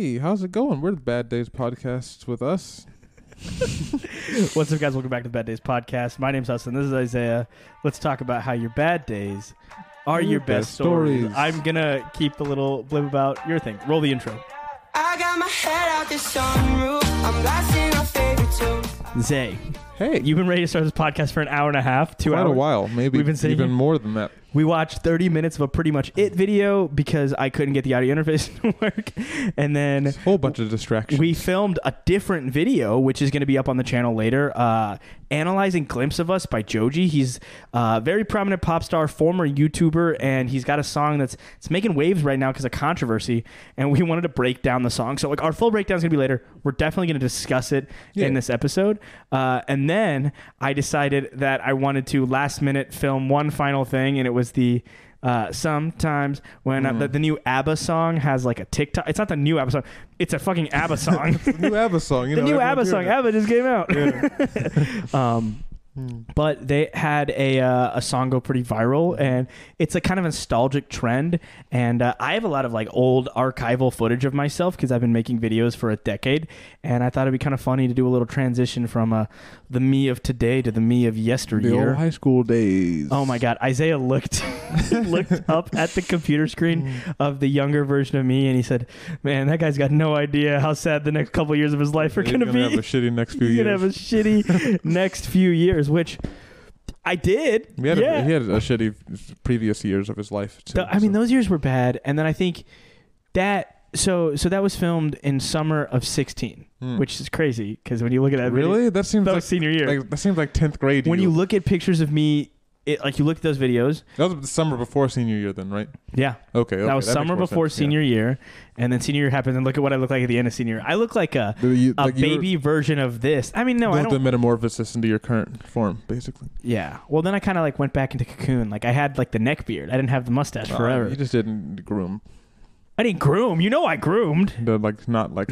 Hey, how's it going? We're the Bad Days Podcast with us. What's up, guys? Welcome back to the Bad Days Podcast. My name's Hassan. This is Isaiah. Let's talk about how your bad days are your best, stories. stories. I'm gonna keep the little blip about your thing. Roll the intro. I got my head out the sunroof. I'm blasting my favorite tune. Zay, Hey, you've been ready to start this podcast for an hour and a half, two quite hours. a while, maybe We've been sitting even here- more than that. We watched 30 minutes of a pretty much it video because I couldn't get the audio interface to work, and then A whole bunch of distractions. we filmed a different video, which is going to be up on the channel later, uh, analyzing "Glimpse of Us" by Joji. He's a very prominent pop star, former YouTuber, and he's got a song that's it's making waves right now because of controversy. And we wanted to break down the song, so like our full breakdown is going to be later. We're definitely going to discuss it Yeah. in this episode. Uh, and then I decided that I wanted to last minute film one final thing, and it was the. Uh, sometimes when uh, the, the new ABBA song has like a TikTok, it's not the new ABBA song, it's a fucking ABBA song. the new ABBA song. You the know, new ABBA song. hearing ABBA just came out. um, but they had a uh, a song go pretty viral, and it's a kind of nostalgic trend. And uh, I have a lot of like old archival footage of myself because I've been making videos for a decade, and I thought it'd be kind of funny to do a little transition from uh, the me of today to the me of it. The yesteryear. old high school days. Oh my God! Isaiah looked looked up at the computer screen of the younger version of me, and he said, "Man, that guy's got no idea how sad the next couple years of his life are He's gonna, gonna be. have a shitty next few He's years. gonna have a shitty next few years." Which I did. he had, yeah. a, he had a shitty previous years of his life. Too, I mean, so- those years were bad, and then I think that. So, so that was filmed in summer of '16, Hmm. which is crazy because when you look at that, video- really that seems that like, senior year. like that seems like tenth grade. when you look at pictures of me, it, like you look at those videos, that was the summer before senior year, then, right? yeah, Okay, okay that was makes summer before sense, yeah. senior year, and then senior year happened. And look at what I look like at the end of senior year. I look like a you- a like baby version of this. I mean, no, I don't. the metamorphosis into your current form, basically. yeah. Well, then I kind of like went back into cocoon. Like I had like the neck beard. I didn't have the mustache Uh, forever. you just didn't groom. I didn't groom. You know, I groomed. The, like not like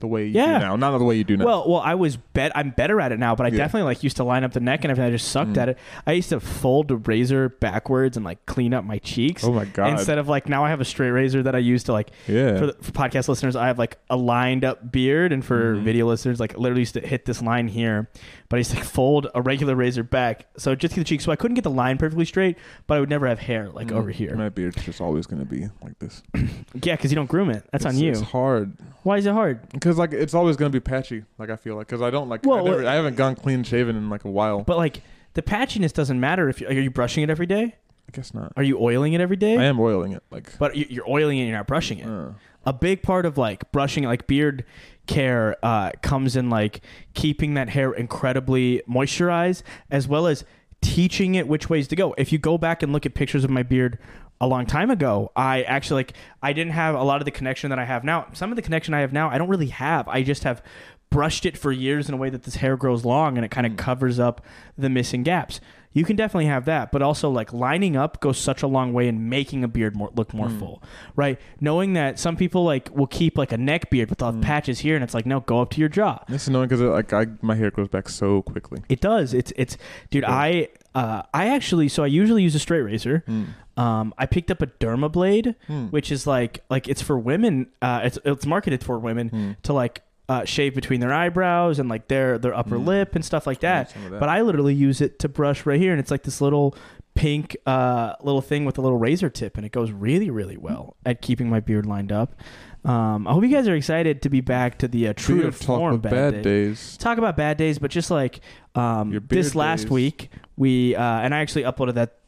the way you Yeah. do now. Not the way you do now. Well, well, I was bet. I'm better at it now, but I Yeah. definitely like used to line up the neck and everything. I just sucked Mm. at it. I used to fold the razor backwards and like clean up my cheeks. oh my god. Instead of like now, I have a straight razor that I use to like yeah. for, the, for podcast listeners, I have like a lined up beard, and for Mhm. video listeners, like literally used to hit this line here, but I used to like fold a regular razor back, so just to the cheek, so I couldn't get the line perfectly straight, but I would never have hair like Mm, over here. My beard's just always gonna be like this. Yeah, because you don't groom it. That's on you. It's hard Why is it hard? because like it's always gonna be patchy. Like I feel like because I don't like. Well, I, never, well- I haven't gone clean shaven in like a while. But like the patchiness doesn't matter if you, are you brushing it every day? I guess not. Are you oiling it every day? I am oiling it. Like. But you- you're oiling it, you're not brushing it. uh, a big part of like brushing like beard care uh, comes in like keeping that hair incredibly moisturized as well as teaching it which ways to go. If you go back and look at pictures of my beard a long time ago i actually like i didn't have a lot of the connection that i have now. Some of the connection i have now i don't really have. I just have brushed it for years in a way that this hair grows long and it kind of covers up the missing gaps you can definitely have that but also like lining up goes such a long way in making a beard more look more full right? Knowing that some people like will keep like a neck beard but they'll have patches here and it's like no go up to your jaw. It's annoying because like I my hair grows back so quickly. it does. It's it's dude i uh i actually so i usually use a straight razor. Um i picked up a derma blade which is like like it's for women uh it's it's marketed for women to like uh, shave between their eyebrows and like their their upper lip and stuff like that. that. But I literally use it to brush right here, and it's like this little pink uh, little thing with a little razor tip, and it goes really really well at keeping my beard lined up. Um, I hope you guys are excited to be back to the uh, true to form bad, bad days days. talk about bad days, but just like um, this last days. week, we uh, and I actually uploaded that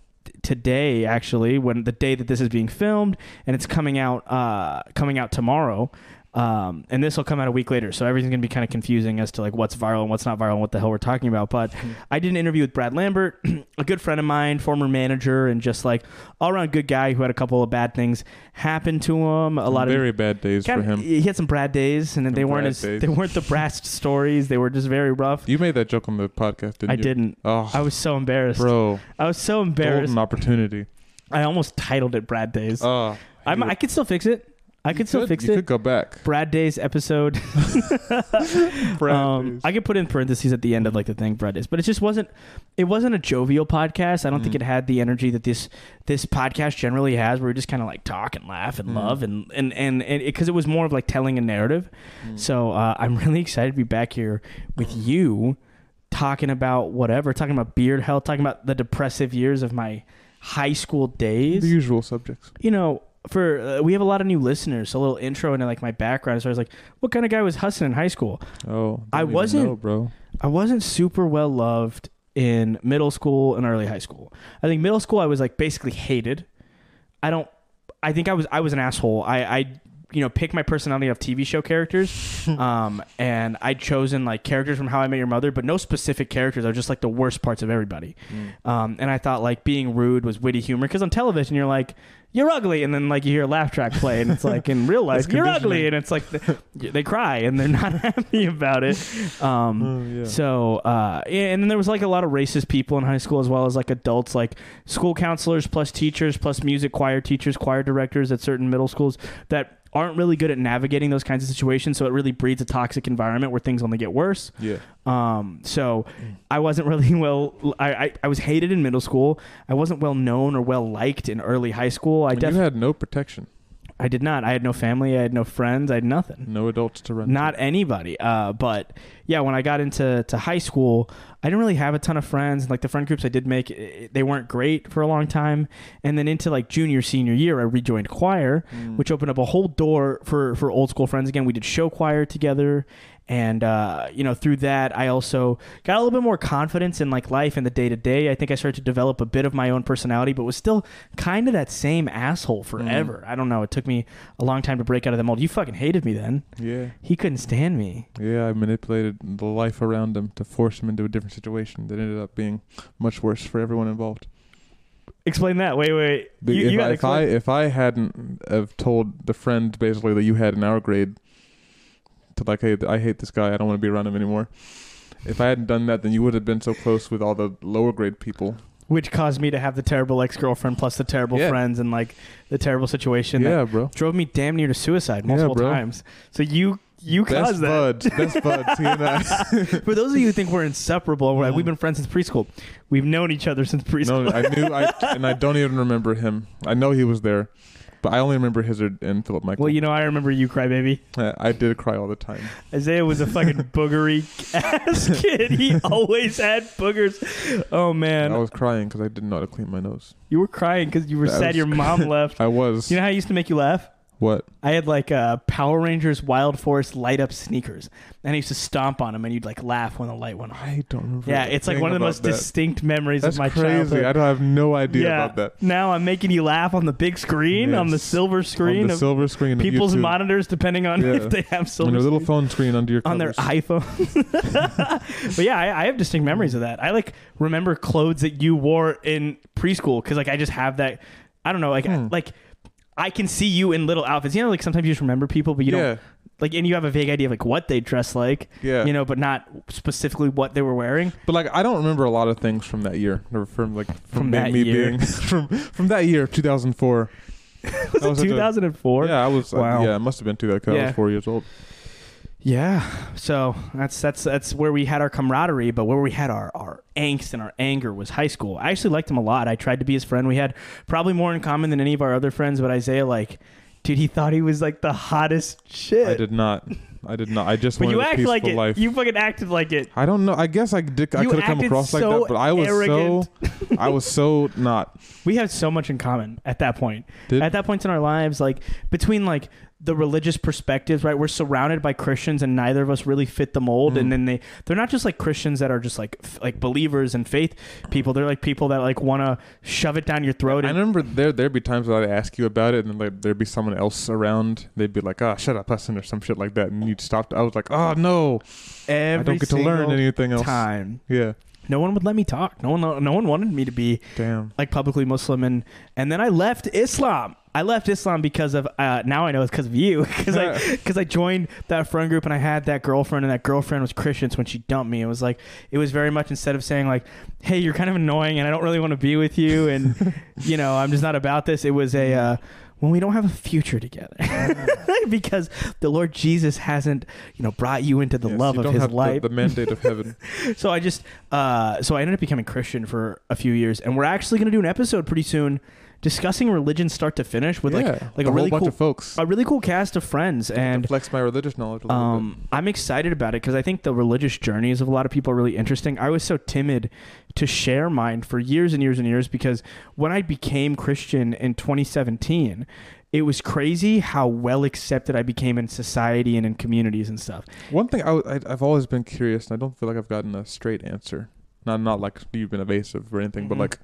today. Actually, when the day that this is being filmed, and it's coming out uh, coming out tomorrow. Um, and this will come out a week later, so everything's gonna be kind of confusing as to like what's viral and what's not viral and what the hell we're talking about. But I did an interview with Brad Lambert, a good friend of mine, former manager, and just like all around good guy who had a couple of bad things happen to him. A lot of very bad days kind for him. he had some Brad days, and then they weren't as days. they weren't the brass stories. They were just very rough. You made that joke on the podcast, didn't I you? I didn't. Oh, I was so embarrassed. bro, I was so embarrassed. golden opportunity. I almost titled it Brad Days. Oh, I'm, I could still fix it. I could still Could- fix you it. could go back. Brad Day's episode. Brad um, Days. I could put in parentheses at the end of like the thing Brad Days, but it just wasn't. It wasn't a jovial podcast. I don't think Mm. it had the energy that this this podcast generally has, where we just kind of like talk and laugh and Mm. love and and and because it, was more of like telling a narrative. Mm. So uh, I'm really excited to be back here with you, talking about whatever, talking about beard health, talking about the depressive years of my high school days the usual subjects. you know, for uh, we have a lot of new listeners. So a little intro into like my background. So I was like, what kind of guy was Hassan in high school? Oh, I wasn't- know, bro. I wasn't super well loved in middle school and early high school. I think middle school I was like basically hated. I don't. I think I was I was an asshole. I I you know pick my personality of TV show characters, um, and I'd chosen like characters from How I Met Your Mother, but no specific characters. I was just like the worst parts of everybody. Mm. Um, and I thought like being rude was witty humor because on television you're like you're ugly, and then like you hear a laugh track play, and it's like in real life you're ugly, and it's like the, they cry and they're not happy about it. Um, Oh, yeah. so uh, and then there was like a lot of racist people in high school as well as like adults, like school counselors plus teachers plus music choir teachers, choir directors at certain middle schools that aren't really good at navigating those kinds of situations. So it really breeds a toxic environment where things only get worse. yeah. Um, so I wasn't really well. I, I, I was hated in middle school. I wasn't well known or well liked in early high school. I definitely had no protection, I did not. I had no family. I had no friends. I had nothing no adults to run. not anybody. Uh, but yeah, when I got into to high school, I didn't really have a ton of friends. Like the friend groups I did make, they weren't great for a long time. And then into like junior senior year, I rejoined choir. Mm. which opened up a whole door for for old school friends again. We did show choir together. And uh, you know, through that, I also got a little bit more confidence in like life and the day to day. I think I started to develop a bit of my own personality, but was still kind of that same asshole forever. I don't know. It took me a long time to break out of the mold. You fucking hated me then. yeah, He couldn't stand me. yeah. I manipulated the life around him to force him into a different situation that ended up being much worse for everyone involved. Explain that. Wait, wait. The- You, if, you I, if I if I hadn't have told the friend basically that you had in our grade to like, hey, I hate this guy. I don't want to be around him anymore. If I hadn't done that, then you would have been so close with all the lower grade people. which caused me to have the terrible ex girlfriend plus the terrible Yeah. friends and like the terrible situation yeah, that bro. drove me damn near to suicide Yeah, multiple bro. times. So you you Best caused that. buds, best buds. He and I. For those of you who think we're inseparable, we're- we've been friends since preschool. We've known each other since preschool. no, I knew. I and I don't even remember him. I know he was there, but I only remember Hazard and Philip Michael. well, you know, I remember you, crybaby. Uh, I did cry all the time. Isaiah was a fucking boogery ass kid. He always had boogers. Oh man, I was crying because I didn't know how to clean my nose. you were crying because you were sad was your mom left. I was. You know how I used to make you laugh? What? I had like uh, Power Rangers Wild Force light up sneakers, and I used to stomp on them, and you'd like laugh when the light went on. I don't remember. Yeah, it's like one of the most that. distinct memories That's of my crazy. childhood. I don't have no idea yeah. about that. Now I'm making you laugh on the big screen, on the silver screen on the of silver screen people's YouTube, monitors, depending on Yeah. if they have silver. on your little screen phone screen under your on their iPhone. but yeah, I, I have distinct memories of that. I like remember clothes that you wore in preschool because like I just have that. I don't know, like Hmm. like I can see you in little outfits. You know, like sometimes you just remember people, but you yeah, don't like, and you have a vague idea of like what they dress like. yeah. You know, but not specifically what they were wearing. but like, I don't remember a lot of things from that year, or from like from, From me, that me year. being from from that year, 2004. Was That it such a- 2004? Yeah, I was. Wow. Uh, yeah, it must have been 2000. I Yeah. was four years old. Yeah. So that's that's that's where we had our camaraderie, but where we had our, our angst and our anger was high school. I actually liked him a lot. I tried to be his friend. We had probably more in common than any of our other friends, but Isaiah like dude, he thought he was like the hottest shit. I did not. I did not. I just but wanted you act like it. life. You fucking acted like it. I don't know. I guess I did. I could have come across like that, but I was arrogant. so. I was so not. We had so much in common at that point. Did, at that point in our lives, like between like the religious perspectives, right? We're surrounded by Christians, and neither of us really fit the mold. Mm. And then they they're not just like Christians that are just like f- like believers and faith people. They're like people that like want to shove it down your throat. I And, remember there there'd be times where I'd ask you about it, and then like, there'd be someone else around. They'd be like, "Ah, shut up, Hassan," or some shit like that, and you'd stop. I was like, "Oh no, every I don't get to learn anything else." time, Yeah, no one would let me talk. No one, no one wanted me to be damn. like publicly Muslim, and and then I left Islam. I left Islam because of uh, now I know it's because of you because I because I joined that friend group and I had that girlfriend and that girlfriend was Christian. So when she dumped me, it was like it was very much instead of saying like, "Hey, you're kind of annoying and I don't really want to be with you," and you know I'm just not about this. It was a uh, when we don't have a future together because the Lord Jesus hasn't, you know, brought you into the Yes, love of his have the- life. The, mandate of heaven. so I just uh so I ended up becoming Christian for a few years and we're actually going to do an episode pretty soon discussing religion start to finish with yeah, like like a a really bunch cool of folks. a really cool cast of friends and flex my religious knowledge a little um, I'm excited about it because I think the religious journeys of a lot of people are really interesting. I was so timid to share mine for years and years and years because when I became Christian in 2017, it was crazy how well accepted I became in society and in communities and stuff. One thing I, w- I have always been curious, and I don't feel like I've gotten a straight answer. Not not like you've been evasive or anything, but Mhm. like,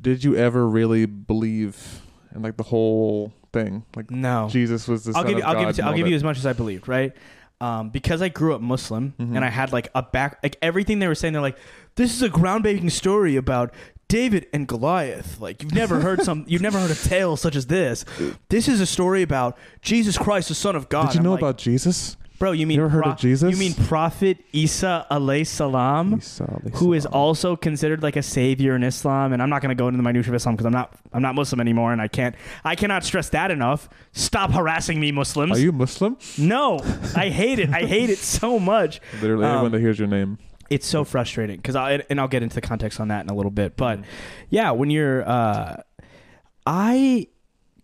did you ever really believe in like the whole thing? Like No, Jesus was the I'll son give you. of I'll God give, you, and I'll give you as much as I believed, right? Um, because I grew up Muslim Mhm. and I had like a back, like everything they were saying, they're like, "This is a groundbreaking story about David and Goliath. Like you've never heard some, you've never heard a tale such as this. This is a story about Jesus Christ, the Son of God." Did you I'm know like, about Jesus? Bro? You mean You ever heard of Jesus? You mean Prophet Isa alayhi salam? Who is also considered like a savior in Islam, and I'm not going to go into the minutia of Islam because I'm not I'm not Muslim anymore, and I can't I cannot stress that enough. Stop harassing me, Muslims. Are you Muslim? No, I hate it. I hate it so much. Literally, Um, anyone that hears your name. It's so frustrating because I and I'll get into the context on that in a little bit. But yeah, when you're, uh, I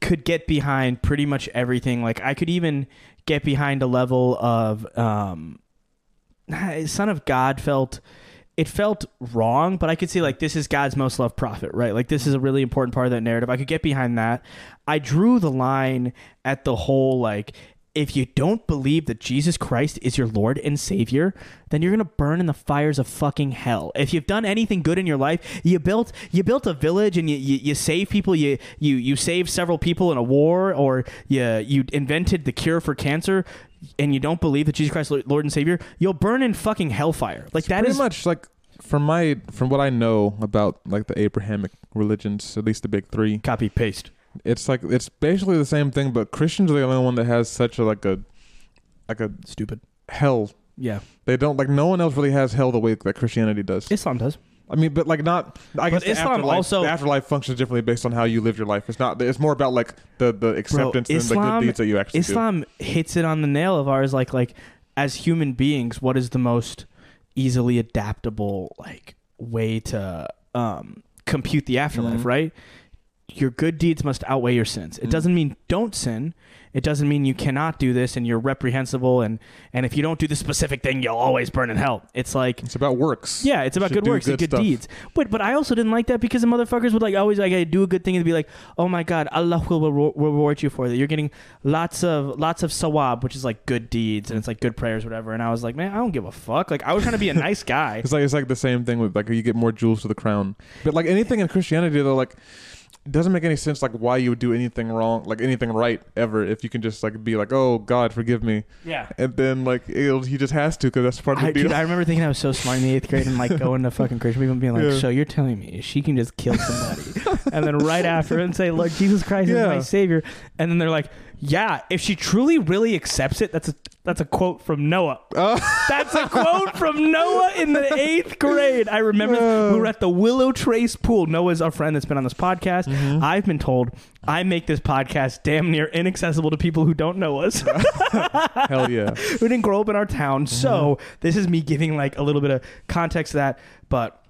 could get behind pretty much everything. Like I could even get behind a level of um, Son of God felt. It felt wrong, but I could see like this is God's most loved prophet, right? Like this is a really important part of that narrative. I could get behind that. I drew the line at the whole like if you don't believe that Jesus Christ is your Lord and Savior, then you're gonna burn in the fires of fucking hell. If you've done anything good in your life, you built you built a village and you you, you saved people, you you you saved several people in a war, or you you invented the cure for cancer, and you don't believe that Jesus Christ is Lord and Savior, you'll burn in fucking hellfire. Like that pretty is much like from my from what I know about like the Abrahamic religions, at least the big three. copy paste. It's like it's basically the same thing, but Christians are the only one that has such a like a like a Stupid. hell. Yeah, They don't like no one else really has hell the way that Christianity does. Islam does. I mean, but like not. I guess But the Islam afterlife, also- the afterlife functions differently based on how you live your life. It's not. It's more about like the the acceptance the Islam- good deeds that you actually do. Islam hits it on the nail of ours like like as human beings what is the most easily adaptable like way to um compute the afterlife Mhm. right your good deeds must outweigh your sins it Mhm. doesn't mean don't sin it doesn't mean you cannot do this and you're reprehensible and and if you don't do this specific thing you'll always burn in hell it's like It's about works. yeah, it's about good works and good good stuff. deeds. But but I also didn't like that because the motherfuckers would like always like I do a good thing and be like, oh my god, Allah will reward you for that. You're getting lots of lots of sawab, which is like good deeds and it's like good prayers, whatever. And I was like, man, I don't give a fuck. Like I was trying to be a nice guy. It's like it's like the same thing with like you get more jewels to the crown. But like anything in Christianity though, like it doesn't make any sense like why you would do anything wrong, like anything right ever if you can just like be like, oh God, forgive me, Yeah. and then like it'll, he just has to because that's part of the I, deal. dude, I remember thinking I was so smart in the eighth grade and like going to fucking Christian people and being like, Yeah. so you're telling me she can just kill somebody and then right after and say, look Jesus Christ is my savior. And then they're like, yeah, if she truly really accepts it, that's a that's a quote from Noah. Uh, That's a quote from Noah in the eighth grade. I remember we were at the Willow Trace pool. Noah's our friend that's been on this podcast. Mm-hmm. I've been told I make this podcast damn near inaccessible to people who don't know us, hell yeah. who didn't grow up in our town. So this is me giving like a little bit of context to that. But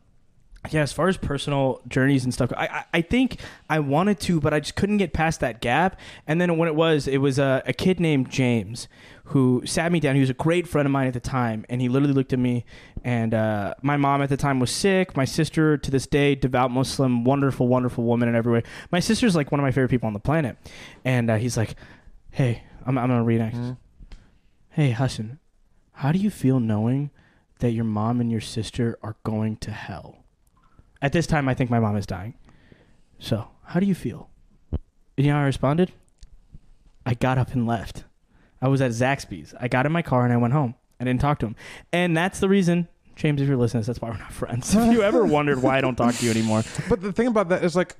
yeah, as far as personal journeys and stuff, I, I, I think I wanted to, but I just couldn't get past that gap. And then when it was, it was a, a kid named James who sat me down. He was a great friend of mine at the time, and he literally looked at me. And uh, my mom at the time was sick. My sister, to this day, devout Muslim, wonderful, wonderful woman in every way. My sister's like one of my favorite people on the planet. And uh, he's like, "Hey, I'm, I'm gonna reenact. Mhm. Hey, Hassan, how do you feel knowing that your mom and your sister are going to hell?" At this time, I think my mom is dying. So, how do you feel? And you know how I responded? I got up and left. I was at Zaxby's. I got in my car and I went home. I didn't talk to him. And that's the reason, James, if you're listening, that's why we're not friends. if you ever wondered why I don't talk to you anymore, But the thing about that is like,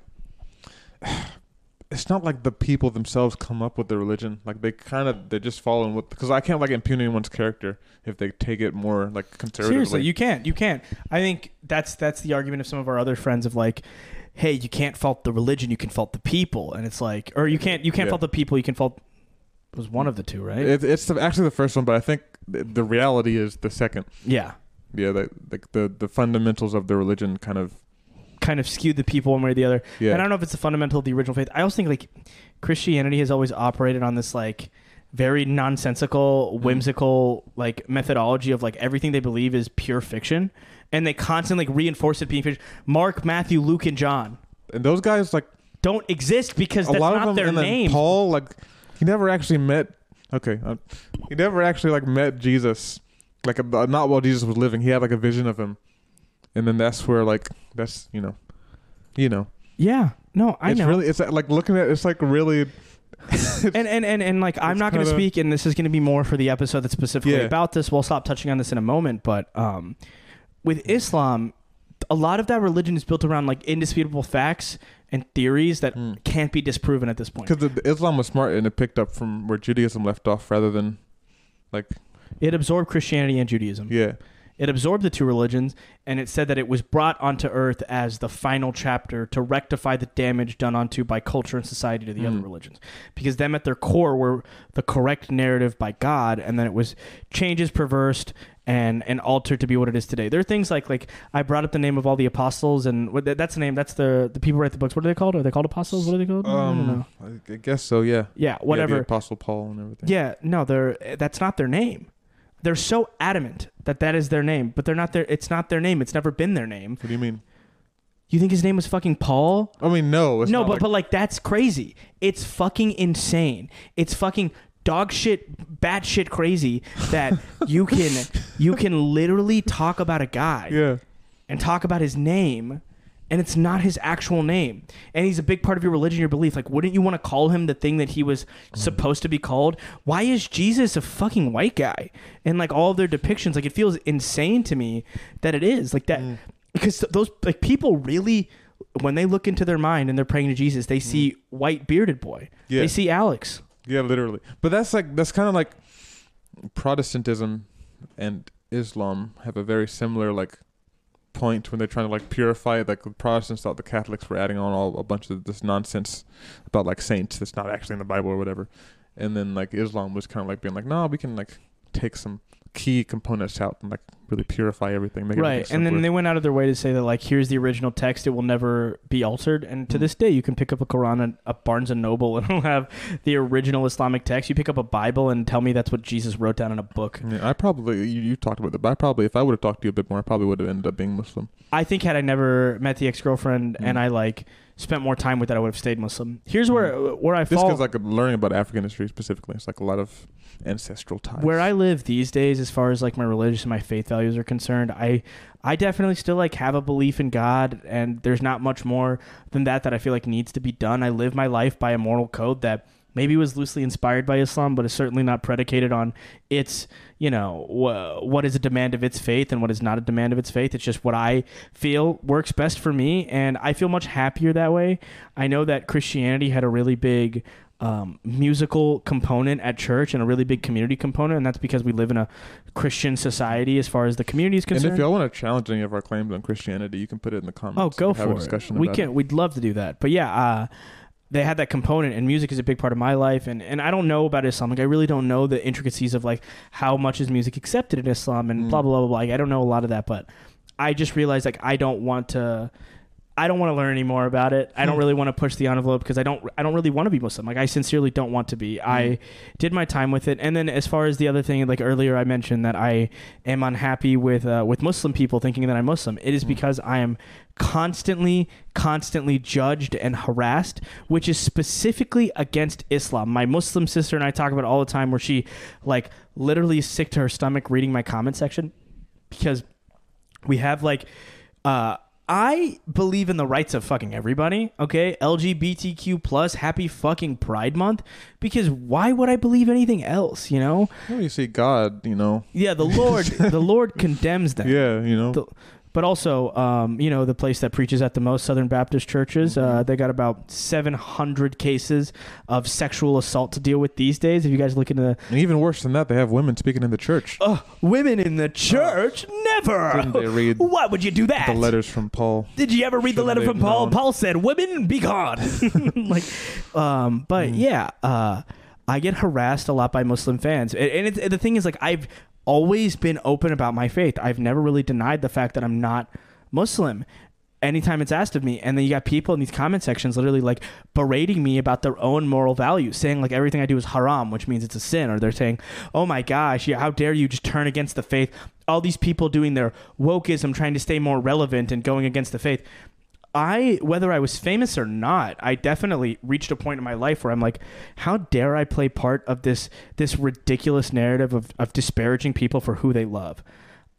it's not like the people themselves come up with the religion. Like they kind of they just fall in with because I can't like impugn anyone's character if they take it more like conservatively. Seriously, you can't. You can't. I think that's that's the argument of some of our other friends of like hey, you can't fault the religion, you can fault the people, and it's like, or you can't you can't Yeah. fault the people, you can fault. It was one of the two, right? It, it's the, actually the first one, but I think the, the reality is the second. yeah, Yeah, the, the the the fundamentals of the religion kind of kind of skewed the people one way or the other. yeah. And I don't know if it's the fundamental of the original faith. I also think like Christianity has always operated on this like very nonsensical, whimsical like methodology of like everything they believe is pure fiction, and they constantly like, reinforce it being fiction. Mark, Matthew, Luke, and John and those guys like don't exist because a that's lot not of them their and then. Paul like he never actually met okay uh, he never actually like met Jesus like uh, not while Jesus was living he had like a vision of him and then that's where like that's you know you know yeah, no, I it's know. really it's uh, like looking at it's like really and, and and and like I'm not going to speak, and this is going to be more for the episode that's specifically Yeah. about this. We'll stop touching on this in a moment, but um, with Islam, a lot of that religion is built around like indisputable facts and theories that Hmm. can't be disproven at this point. because Islam was smart and it picked up from where Judaism left off rather than like It absorbed Christianity and Judaism. yeah It absorbed the two religions, and it said that it was brought onto earth as the final chapter to rectify the damage done onto by culture and society to the other Mm. religions. Because them at their core were the correct narrative by God, and then it was changes, perversed, and and altered to be what it is today. There are things like like I brought up the name of all the apostles, and what, that's the name. That's the the people who write the books. What are they called? Are they called apostles? What are they called? I don't know. um I, I guess so yeah Yeah, Yeah, whatever. Apostle Paul and everything Yeah, no, they're that's not their name. They're so adamant that that is their name, but they're not their. It's not their name. It's never been their name. what do you mean You think his name was fucking Paul? I mean no it's no, not but like, but like that's crazy. It's fucking insane. It's fucking dog shit, bat shit crazy that you can you can literally talk about a guy yeah and talk about his name and it's not his actual name. And he's a big part of your religion your belief. Like wouldn't you want to call him the thing that he was supposed to be called? Why is jesus a fucking white guy? And like all of their depictions like it feels insane to me that it is like that Mm. because those like people really when they look into their mind and they're praying to jesus they see white bearded boy. Yeah. they see alex. Yeah, literally. But that's like that's kind of like Protestantism and Islam have a very similar like point when they're trying to like purify it. Like the Protestants thought the Catholics were adding on all a bunch of this nonsense about like saints that's not actually in the Bible or whatever. And then like Islam was kind of like being like, no, we can like take some key components out and like really purify everything. Right and then they went out of their way to say that like here's the original text it will never be altered and to Mm. this day you can pick up a quran at a barnes and noble and it'll have the original islamic text you pick up a bible and tell me that's what jesus wrote down in a book Yeah, I probably you, you talked about that, but I probably if I would have talked to you a bit more, I probably would have ended up being Muslim. i think had i never met the ex-girlfriend and Mm. i like spent more time with that i would have stayed muslim here's where mm-hmm. uh, where i Just fall because like learning about African history specifically, it's like a lot of ancestral ties. where I live these days, as far as like my religious and my faith values are concerned, I I definitely still like have a belief in God, and there's not much more than that that I feel like needs to be done. I live my life by a moral code that maybe was loosely inspired by Islam, but is certainly not predicated on its you know wh- what is a demand of its faith and what is not a demand of its faith. It's just what I feel works best for me, and I feel much happier that way. I know that Christianity had a really big um, musical component at church and a really big community component, and that's because we live in a Christian society as far as the community is concerned. and if y'all want to challenge any of our claims on Christianity, you can put it in the comments. oh, go We have a for discussion it. We can. We'd love to do that. But yeah, uh, they had that component, and music is a big part of my life. And, and I don't know about Islam. Like I really don't know the intricacies of like how much is music accepted in Islam and Mm. blah blah blah blah. Like, I don't know a lot of that, but I just realized like I don't want to. I don't want to learn any more about it. I don't Hmm. really want to push the envelope because I don't. I don't really want to be Muslim. Like I sincerely don't want to be. I did my time with it, and then as far as the other thing, like earlier I mentioned that I am unhappy with uh, with Muslim people thinking that I'm Muslim. It is Mm. because I am constantly, constantly judged and harassed, which is specifically against Islam. My Muslim sister and I talk about it all the time, where she like literally is sick to her stomach reading my comment section because we have like uh I believe in the rights of fucking everybody, okay? LGBTQ plus happy fucking Pride Month because why would I believe anything else, you know? Well, you see God, you know. Yeah, the Lord the Lord condemns them. Yeah, you know. The- but also, um, you know, the place that preaches at the most Southern Baptist churches. Mm-hmm. Uh, they got about 700 cases of sexual assault to deal with these days. If you guys look into the And even worse than that, they have women speaking in the church. uh, women in the church, never. Didn't they read Why would you do that? the letters from Paul? Did you ever read the Shouldn't letter from Paul? known? Paul said, "Women, be gone." like, um, but Mm. yeah, uh, I get harassed a lot by Muslim fans, and, and the thing is, like, I've always been open about my faith. I've never really denied the fact that I'm not Muslim. Anytime it's asked of me, and then you got people in these comment sections literally like berating me about their own moral values, saying like everything I do is haram, which means it's a sin, or they're saying, "Oh my gosh, how dare you just turn against the faith?" All these people doing their wokeism, trying to stay more relevant and going against the faith. I, whether I was famous or not, I definitely reached a point in my life where I'm like, how dare I play part of this this ridiculous narrative of, of disparaging people for who they love?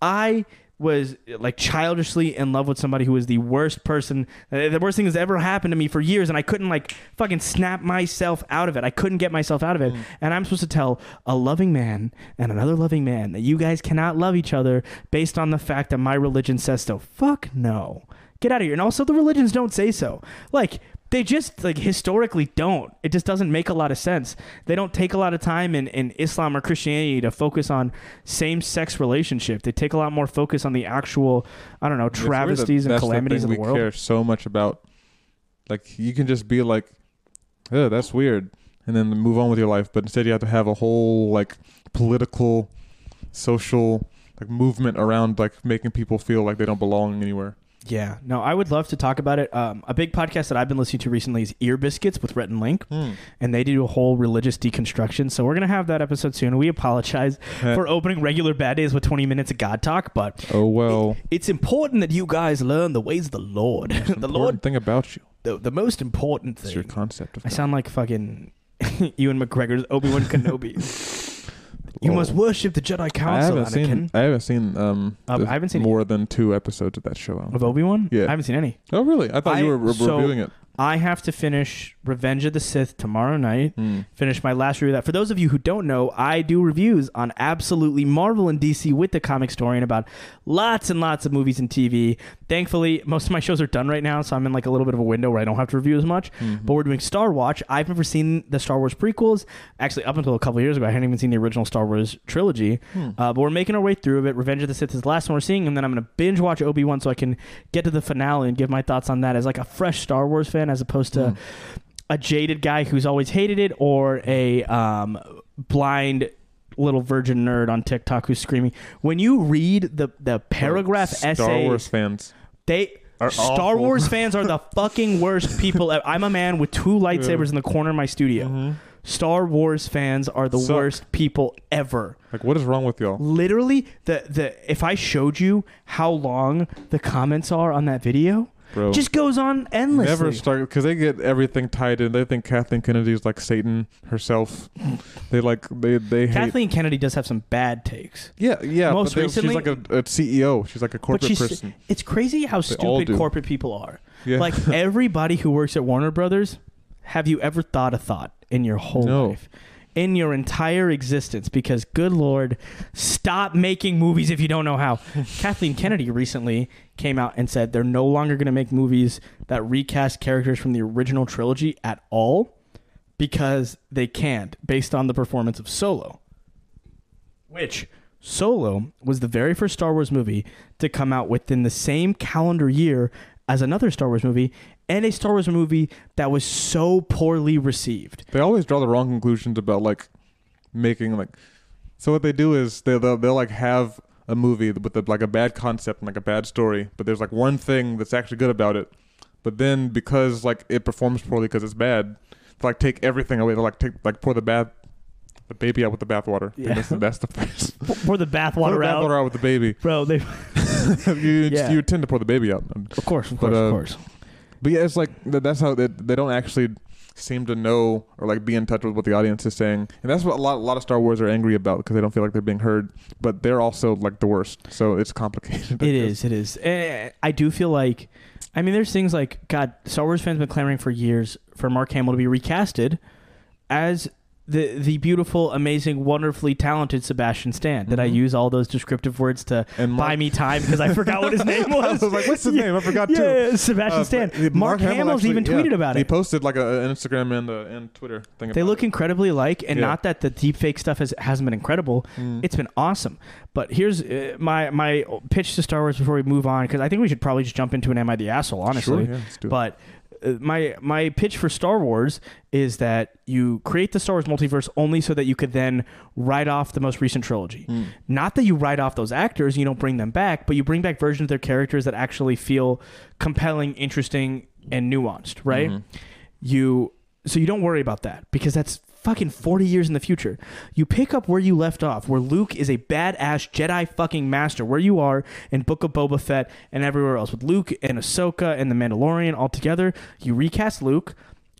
I was like childishly in love with somebody who was the worst person, uh, the worst thing that's ever happened to me for years, and I couldn't like fucking snap myself out of it. I couldn't get myself out of it, and I'm supposed to tell a loving man and another loving man that you guys cannot love each other based on the fact that my religion says so. Fuck no. Get out of here. And also, the religions don't say so. Like, they just, like, historically don't. It just doesn't make a lot of sense. They don't take a lot of time in, in Islam or Christianity to focus on same sex relationship. They take a lot more focus on the actual, I don't know, It's weird that travesties and calamities of the we world. care so much about. Like you can just be like, "Oh, that's weird," and then move on with your life. But instead, you have to have a whole like political, social like movement around like making people feel like they don't belong anywhere. Yeah. No, I would love to talk about it. Um, a big podcast that I've been listening to recently is Ear Biscuits with Rhett and Link. and they do a whole religious deconstruction. So we're gonna have that episode soon. We apologize for opening regular bad days with 20 minutes of God talk, but Oh well. it's important that you guys learn the ways of the Lord. the important Lord, thing about you. the, the most important It's your thing. concept of I God. sound like fucking Ewan McGregor's Obi Wan Kenobi. You Oh. must worship the Jedi I Council, haven't Anakin. seen. I haven't seen. Um, Um, the- I haven't seen more than two episodes of that show. Of. Obi Wan. Yeah. I haven't seen any. Oh really? I thought I- you were re- so- reviewing it. I have to finish Revenge of the Sith tomorrow night. Hmm. finish my last review of that. For those of you who don't know, I do reviews on absolutely Marvel and DC with the comic story and about lots and lots of movies and TV. Thankfully, most of my shows are done right now, so I'm in like a little bit of a window where I don't have to review as much. Mm-hmm. But we're doing Star Watch. I've never seen the Star Wars prequels. Actually, up until a couple years ago, I hadn't even seen the original Star Wars trilogy. Hmm. Uh, but we're making our way through it. Revenge of the Sith is the last one we're seeing, and then I'm going to binge watch Obi Wan so I can get to the finale and give my thoughts on that as like a fresh Star Wars fan, as opposed to Hmm. a jaded guy who's always hated it or a um, blind little virgin nerd on TikTok who's screaming. When you read the the paragraph essay Star essays, Wars fans. they Are Star awful. Wars fans are the fucking worst people. ever. I'm a man with two lightsabers in the corner of my studio. Star Wars fans are the Suck. worst people ever. Like, what is wrong with y'all? Literally, the the if I showed you how long the comments are on that video, Bro. just goes on endlessly. Never start because they get everything tied in. They think Kathleen Kennedy is like Satan herself. they like they they hate. Kathleen Kennedy does have some bad takes. yeah, yeah. Most but they- recently- she's like a, a CEO. She's like a corporate person. it's crazy how all stupid corporate people are. Yeah. Like everybody who works at Warner Brothers, have you ever thought a thought in your whole No. life? In your entire existence, because good lord, stop making movies if you don't know how. Kathleen Kennedy recently came out and said they're no longer going to make movies that recast characters from the original trilogy at all because they can't, based on the performance of Solo. Which Solo was the very first Star Wars movie to come out within the same calendar year as another Star Wars movie, and a Star Wars movie that was so poorly received. they always draw the wrong conclusions about like making like. So what they do is they they'll, they'll like have a movie with a, like a bad concept and like a bad story, but there's like one thing that's actually good about it. But then because like it performs poorly because it's bad, they like take everything away. They like take like pour the bath the baby out with the bathwater. Yeah. That's, the- that's the first. Pour the bathwater out, bathwater out with the baby. bro. They, you Yeah. you tend to pour the baby out. of course, of But, course, uh, of course. But yeah, it's like that's how they, they don't actually seem to know or like be in touch with what the audience is saying, and that's what a lot a lot of Star Wars are angry about because they don't feel like they're being heard. But they're also like the worst, so it's complicated. I It guess. is. It is. Eh, I do feel like, I mean, there's things like God. Star Wars fans have been clamoring for years for Mark Hamill to be recasted as the the beautiful, amazing, wonderfully talented Sebastian Stan. Did I Mhm. use all those descriptive words to And buy Mark- me time because I forgot what his name I was? was like, what's his Yeah. name? I forgot yeah, too. yeah, Sebastian Uh, Stan. but Mark, Hamill's actually- even yeah, tweeted about it. He posted like a, an Instagram and uh, and Twitter thing. They look it. incredibly alike, and Yeah. not that the deepfake stuff has hasn't been incredible. Mm. It's been awesome. But here's uh, my my pitch to Star Wars before we move on, because I think we should probably just jump into an Am I the Asshole, honestly. Sure, yeah, let's do. But my my pitch for Star Wars is that you create the Star Wars multiverse only so that you could then write off the most recent trilogy. Mm. Not that you write off those actors, you don't bring them back, but you bring back versions of their characters that actually feel compelling, interesting, and nuanced, right? Mhm. You so you don't worry about that because that's fucking 40 years in the future. You pick up where you left off, where Luke is a badass Jedi fucking master, where you are in Book of Boba Fett and everywhere else with Luke and Ahsoka and the Mandalorian all together. You recast Luke.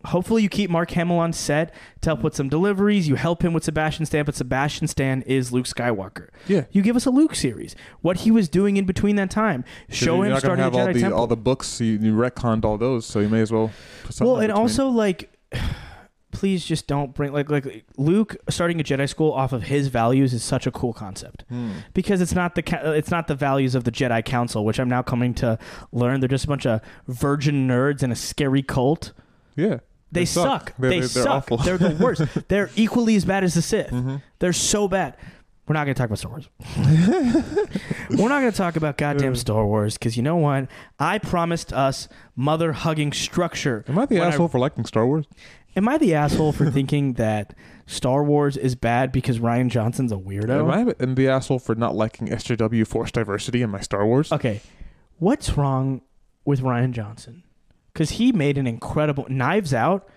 Hopefully, you keep Mark Hamill on set to help with some deliveries. You help him with Sebastian Stan, but Sebastian Stan is Luke Skywalker. Yeah. You give us a Luke series. What he was doing in between that time. Show him starting have the all Jedi the Temple. all the books. You, you retconned all those, so you may as well. Put something well, and between. also like, please just don't bring like like Luke starting a Jedi school off of his values is such a cool concept Hmm. because it's not the it's not the values of the Jedi Council, which I'm now coming to learn. They're just a bunch of virgin nerds and a scary cult. Yeah. They, suck. They're, they they're, they're suck. awful. They're the worst. they're equally as bad as the Sith. Mhm. They're so bad. We're not going to talk about Star Wars. We're not going to talk about goddamn Star Wars because you know what? I promised us mother hugging structure. Am I the when I- asshole for liking Star Wars? Am I the asshole for thinking that Star Wars is bad because Rian Johnson's a weirdo? Am I am the asshole for not liking SJW Force diversity in my Star Wars? Okay, what's wrong with Rian Johnson? Because he made an incredible Knives Out,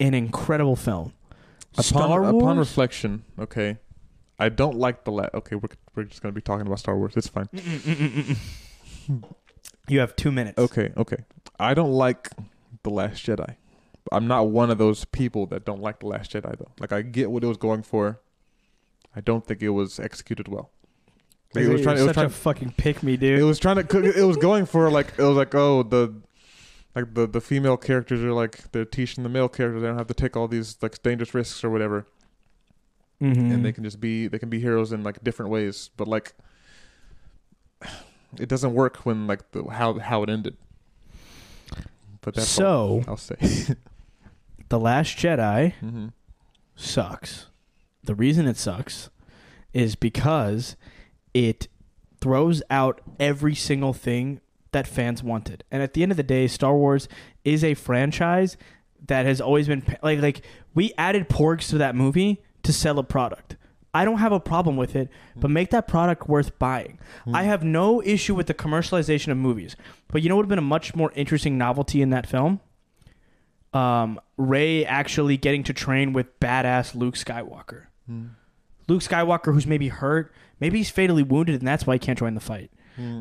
an incredible film. upon, Star Wars. upon reflection, okay, I don't like the la- Okay, we're we're just gonna be talking about Star Wars. It's fine. you have two minutes. Okay, okay. I don't like the Last Jedi. I'm not one of those people that don't like the Last Jedi though. Like I get what it was going for. I don't think it was executed well. Like, it was trying. It was such trying. a fucking pick me, dude. It was trying to. cook- It was going for like. It was like oh the, like the the female characters are like they're teaching the male characters they don't have to take all these like dangerous risks or whatever, Mhm. and they can just be they can be heroes in like different ways. But like, it doesn't work when like the how how it ended. But that's all so I'll say. the Last Jedi hmm sucks. The reason it sucks is because it throws out every single thing that fans wanted. And at the end of the day, Star Wars is a franchise that has always been like like we added porgs to that movie to sell a product. I don't have a problem with it, but make that product worth buying. I have no issue with the commercialization of movies. But you know what would have been a much more interesting novelty in that film? Um, Rey actually getting to train with badass Luke Skywalker. Luke Skywalker, who's maybe hurt, maybe he's fatally wounded, and that's why he can't join the fight.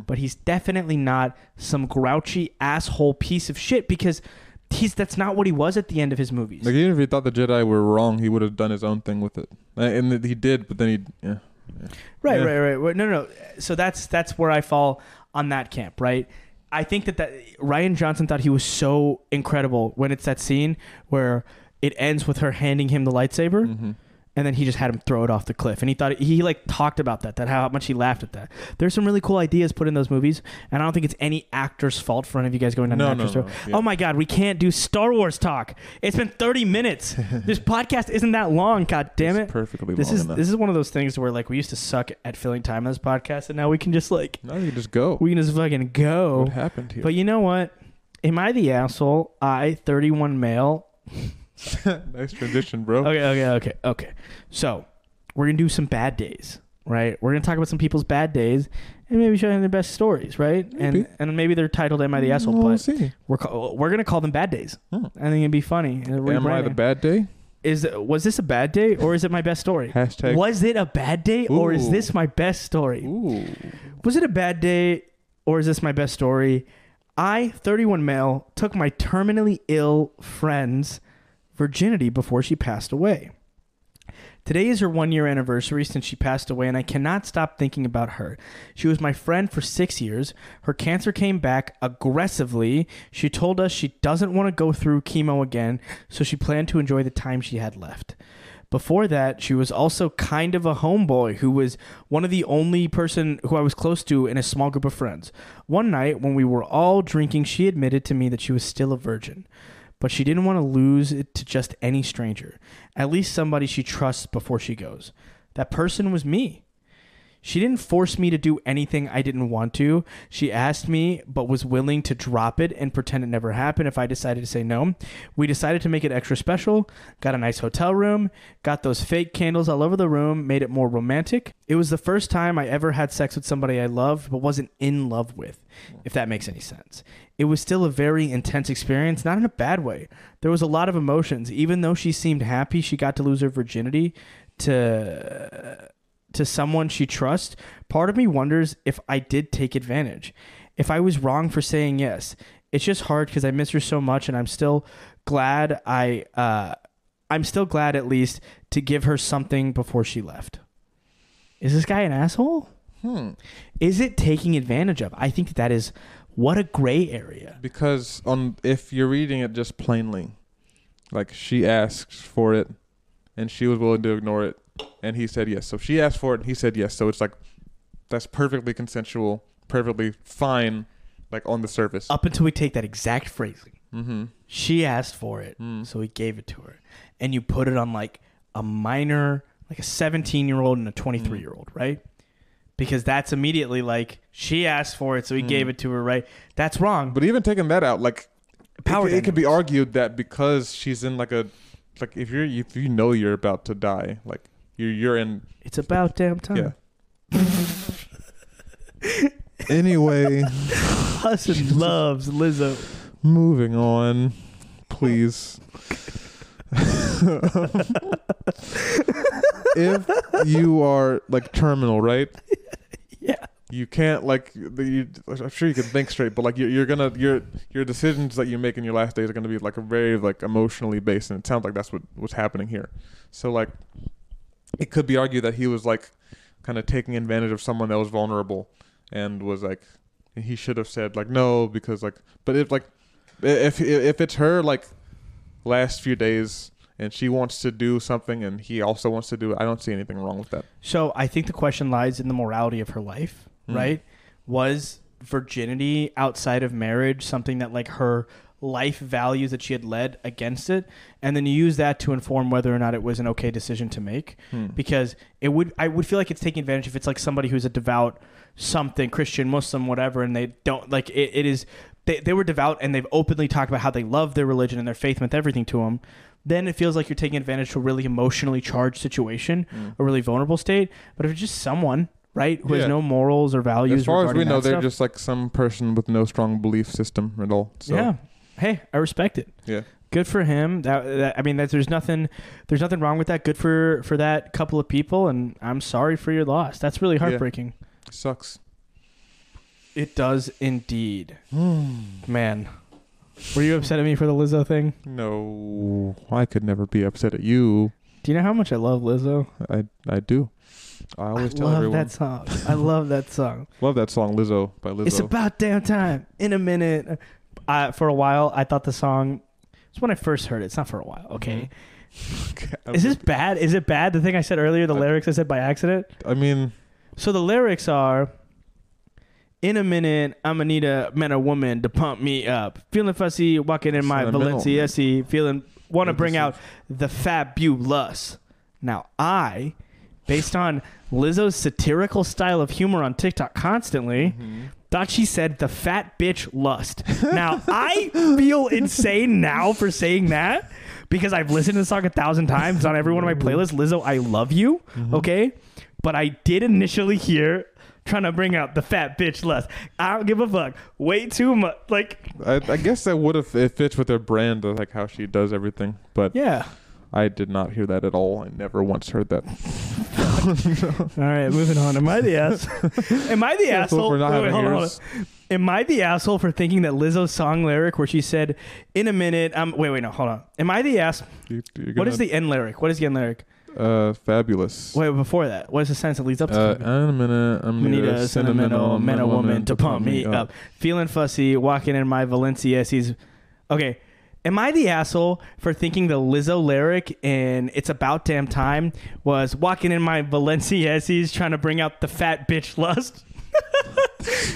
But he's definitely not some grouchy asshole piece of shit because he's that's not what he was at the end of his movies. Like even if he thought the Jedi were wrong, he would have done his own thing with it, and he did. But then he, yeah, Right, Yeah. right, right, right. No, no, no. So that's that's where I fall on that camp, right? I think that that Rian Johnson thought he was so incredible when it's that scene where it ends with her handing him the lightsaber, hmm and then he just had him throw it off the cliff. And he thought he like talked about that, that how much he laughed at that. There's some really cool ideas put in those movies, and I don't think it's any actor's fault for any of you guys going down No, an no, actor's no, yeah. Oh my god, we can't do Star Wars talk. It's been 30 minutes. this podcast isn't that long. God damn It's it. perfectly This is enough. this is one of those things where like we used to suck at filling time on this podcast, and now we can just like now you just go. we can just fucking go. what happened here? But you know what? Am I the asshole? I, 31 male. nice transition, bro. Okay, okay, okay, okay. So we're gonna do some bad days, right? We're gonna talk about some people's bad days and maybe show them their best stories, right? Maybe. And and maybe they're titled "Am I the asshole?" We'll But see. we're ca- we're gonna call them bad days. Hmm. I think it'd be funny. Am I the bad day? Is was this a bad day or is it my best story? Hashtag. Was it a bad day or is this my best story? Ooh. Was it a bad day or is this my best story? I, 31 male, took my terminally ill friend's virginity before she passed away. Today is her one year anniversary since she passed away, and I cannot stop thinking about her. She was my friend for six years. Her cancer came back aggressively. She told us she doesn't want to go through chemo again, so she planned to enjoy the time she had left. Before that, she was also kind of a homeboy who was one of the only person who I was close to in a small group of friends. One night when we were all drinking, she admitted to me that she was still a virgin, but she didn't want to lose it to just any stranger, at least somebody she trusts before she goes. That person was me. She didn't force me to do anything I didn't want to. She asked me, but was willing to drop it and pretend it never happened if I decided to say no. We decided to make it extra special, got a nice hotel room, got those fake candles all over the room, made it more romantic. It was the first time I ever had sex with somebody I loved but wasn't in love with, if that makes any sense. It was still a very intense experience, not in a bad way. There was a lot of emotions. Even though she seemed happy she got to lose her virginity to to someone she trusts, part of me wonders if I did take advantage. If I was wrong for saying yes. It's just hard because I miss her so much and I'm still glad I uh I'm still glad at least to give her something before she left. Is this guy an asshole? Hmm. Is it taking advantage of? I think that is what a gray area. Because on if you're reading it just plainly, like she asks for it, and she was willing to ignore it, and he said yes. So she asked for it, and he said yes. So it's like that's perfectly consensual, perfectly fine, like on the surface. Up until we take that exact phrasing. Mm-hmm. She asked for it, Mm. so he gave it to her. And you put it on like a minor, like a 17 year old and a 23 year old, right? Because that's immediately like she asked for it, so he Mm. gave it to her, right? That's wrong. But even taking that out, like Power it, it could be argued that because she's in like a like if you're if you know you're about to die, like you're you're in it's about damn time. yeah. anyway, Husband loves Lizzo. moving on, please. if you are like terminal, right? Yeah. You can't like you, I'm sure you can think straight, but like you're, you're gonna your your decisions that you make in your last days are gonna be like a very like emotionally based, and it sounds like that's what what's happening here. So like, it could be argued that he was like kind of taking advantage of someone that was vulnerable, and was like he should have said like no because like but if like if if it's her like last few days and she wants to do something and he also wants to do it, I don't see anything wrong with that. So I think the question lies in the morality of her life, Mm. right? Was virginity outside of marriage something that like her life values that she had led against it and then you use that to inform whether or not it was an okay decision to make Hmm. because it would I would feel like it's taking advantage if it's like somebody who's a devout something Christian Muslim whatever and they don't like it, it is they, they were devout and they've openly talked about how they love their religion and their faith meant everything to them then it feels like you're taking advantage to a really emotionally charged situation Mm. a really vulnerable state but if it's just someone right who Yeah. has no morals or values As far as we know, they're stuff, just like some person with no strong belief system at all. So, yeah hey I respect it. Yeah. good for him. That, that i mean that there's nothing there's nothing wrong with that. Good for for that couple of people and i'm sorry for your loss. That's really Yeah. heartbreaking. Sucks. it does indeed. Hmm. Man. Were you upset at me for the lizzo thing? No, I could never be upset at you. do you know how much i love lizzo? I I do. I always I tell love everyone. that song. I love that song. Love that song, Lizzo by Lizzo. it's about damn time. In a minute uh, for a while i thought the song it's when i first heard it it's not for a while okay Mm-hmm. is this bad is it bad the thing i said earlier the lyrics i said by accident I mean, So the lyrics are In a minute, I'ma need a man or woman to pump me up. Feeling fussy, walking in my Sentimental. Valencia feeling wanna bring out the fabulous. Now I, based on Lizzo's satirical style of humor on TikTok constantly, thought she said the fat bitch lust. Now I feel insane now for saying that because I've listened to the song a thousand times on every one of my playlists. Lizzo, I love you. Mm-hmm. Okay. But I did initially hear trying to bring out the fat bitch lust. I don't give a fuck. Way too much. Like, I, I guess that would have it fits with her brand of like how she does everything. But yeah. I did not hear that at all. I never once heard that. All right, moving on. Am I the ass? Am I the asshole? for not Wait, wait, having hold on, hold on. Am I the asshole for thinking that Lizzo's song lyric where she said, "In a minute," um, wait, wait, no, hold on. Am I the ass? You, you're What is gonna- the end lyric? What is the end lyric? uh fabulous? Wait, before that, what is the sentence that leads up to? Uh, it? in a minute, I'm gonna need a sentimental man or woman to pump me up. up. Feeling fussy, walking in my Valencia. He's okay. Am I the asshole for thinking the Lizzo lyric in "It's About Damn Time" was walking in my Valenciennes trying to bring out the fat bitch lust?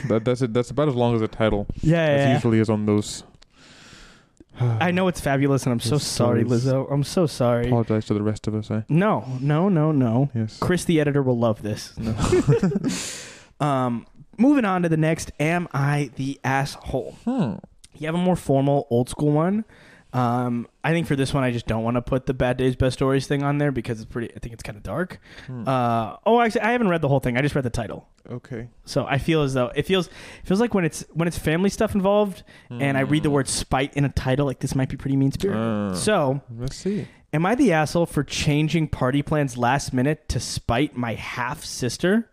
That, that's it. That's about as long as the title. Yeah, As yeah. usually is on those. I know it's fabulous, and I'm so sorry. Lizzo. I'm so sorry. Apologize to the rest of us. Eh? No, no, no, no. Yes. Chris, the editor, will love this. No. Um, moving on to the next. Am I the asshole? Hmm. You have a more formal, old school one. Um, I think for this one, I just don't want to put the bad days, best stories thing on there because it's pretty. I think it's kind of dark. Hmm. Uh, oh, actually, I haven't read the whole thing. I just read the title. okay. So I feel as though it feels it feels like when it's when it's family stuff involved, and I read the word spite in a title, like this might be pretty mean spirited. Uh. So, Let's see. am I the asshole for changing party plans last minute to spite my half sister?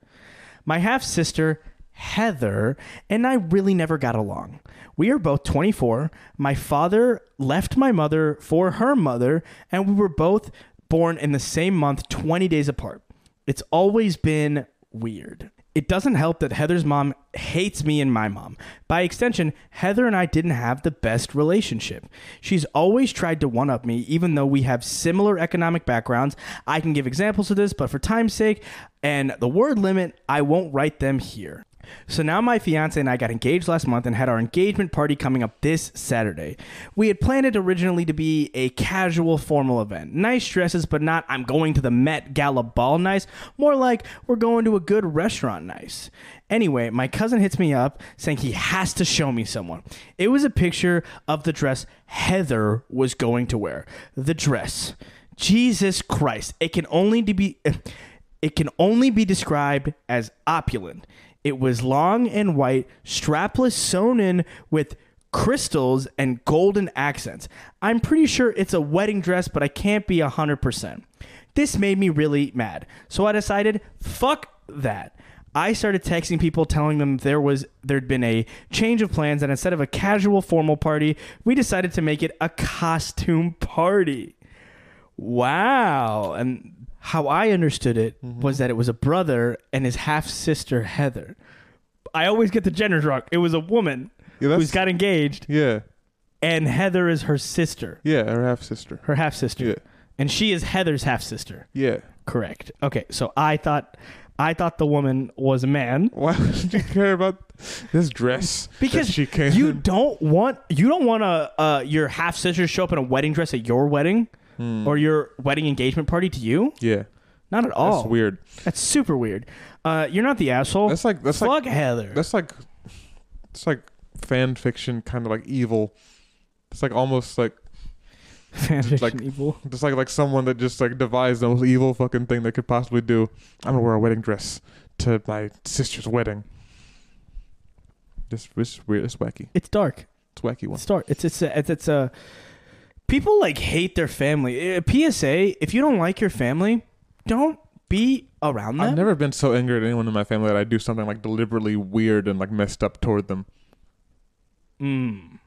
My half sister, Heather, and I really never got along. We are both 24. My father left my mother for her mother, and we were both born in the same month, 20 days apart. It's always been weird. It doesn't help that Heather's mom hates me and my mom. By extension, Heather and I didn't have the best relationship. She's always tried to one up me, even though we have similar economic backgrounds. I can give examples of this, but for time's sake and the word limit, I won't write them here. So now my fiance and I got engaged last month and had our engagement party coming up this Saturday. We had planned it originally to be a casual formal event. Nice dresses, but not I'm going to the Met Gala ball nice. More like we're going to a good restaurant nice. Anyway, my cousin hits me up saying he has to show me someone. It was a picture of the dress Heather was going to wear. The dress. Jesus Christ. It can only be it can only be described as opulent. It was long and white, strapless, sewn in with crystals and golden accents. I'm pretty sure it's a wedding dress, but I can't be 100%. This made me really mad. So I decided, fuck that. I started texting people telling them there was there'd been a change of plans and instead of a casual formal party, we decided to make it a costume party. Wow. And how I understood it was that it was a brother and his half sister Heather. I always get the gender wrong. It was a woman Yeah, who's got engaged Yeah. and Heather is her sister, Yeah. Her half sister. her half sister. Yeah. And she is Heather's half sister. Yeah. Correct. Okay, so I thought I thought the woman was a man Why would you care about this dress? because she came you don't want you don't want to uh, your half sister to show up in a wedding dress at your wedding Hmm. or your wedding engagement party to you. Yeah. Not at all. That's weird. That's super weird. Uh, you're not the asshole. That's like that's Fuck like Heather. that's like it's like fan fiction kind of like evil. It's like almost like Fanfiction like- evil. just like like someone that just like devised the most evil fucking thing they could possibly do. I'm gonna wear a wedding dress to my sister's wedding. This this is weird. It's wacky. It's dark. It's wacky one. It's dark. It's it's a, it's it's a people like hate their family. Uh, PSA: If you don't like your family, don't be around them. I've never been so angry at anyone in my family that I do something like deliberately weird and like messed up toward them. Mm.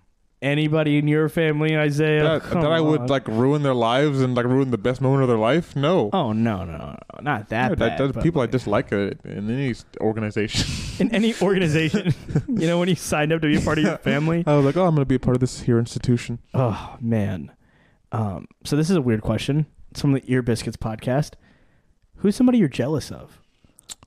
Anybody in your family, Isaiah? that, Come that I would like ruin their lives and like ruin the best moment of their life. No. Oh no, no, no, not that No, bad. that, that's but, people I dislike uh, in any organization. in any organization. you know, when you signed up to be a part of your family. I was like, oh, I'm going to be a part of this here institution. Oh man. Um, so this is a weird question. It's from the Ear Biscuits podcast. Who's somebody you're jealous of?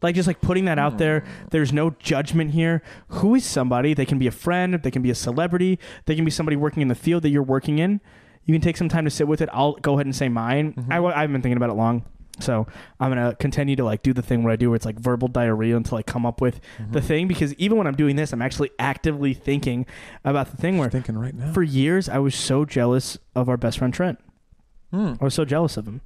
Like just like putting that out there. There's no judgment here. Who is somebody? They can be a friend. They can be a celebrity. They can be somebody working in the field that you're working in. You can take some time to sit with it. I'll go ahead and say mine. I, I haven't been thinking about it long. So I'm gonna continue to like do the thing where I do where it's like verbal diarrhea until I come up with the thing because even when I'm doing this, I'm actually actively thinking about the thing where Thinking right now. for years I was so jealous of our best friend Trent. Hmm. I was so jealous of him.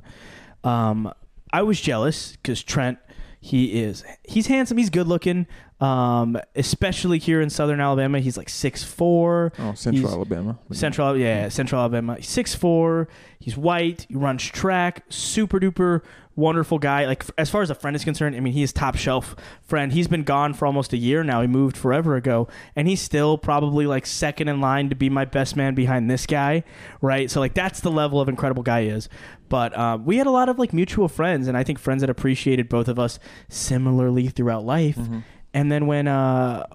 Um, I was jealous because Trent, he is he's handsome, he's good looking. Um, especially here in Southern Alabama, he's like six four. Oh, Central He's- Alabama. Central, yeah, Central Alabama. He's six four. He's white. He runs track. Super duper wonderful guy. Like f- as far as a friend is concerned, I mean, he is top shelf friend. He's been gone for almost a year now. He moved forever ago, and he's still probably like second in line to be my best man behind this guy, right? So like that's the level of incredible guy he is. But um, we had a lot of like mutual friends, and I think friends that appreciated both of us similarly throughout life. Mm-hmm. And then when uh,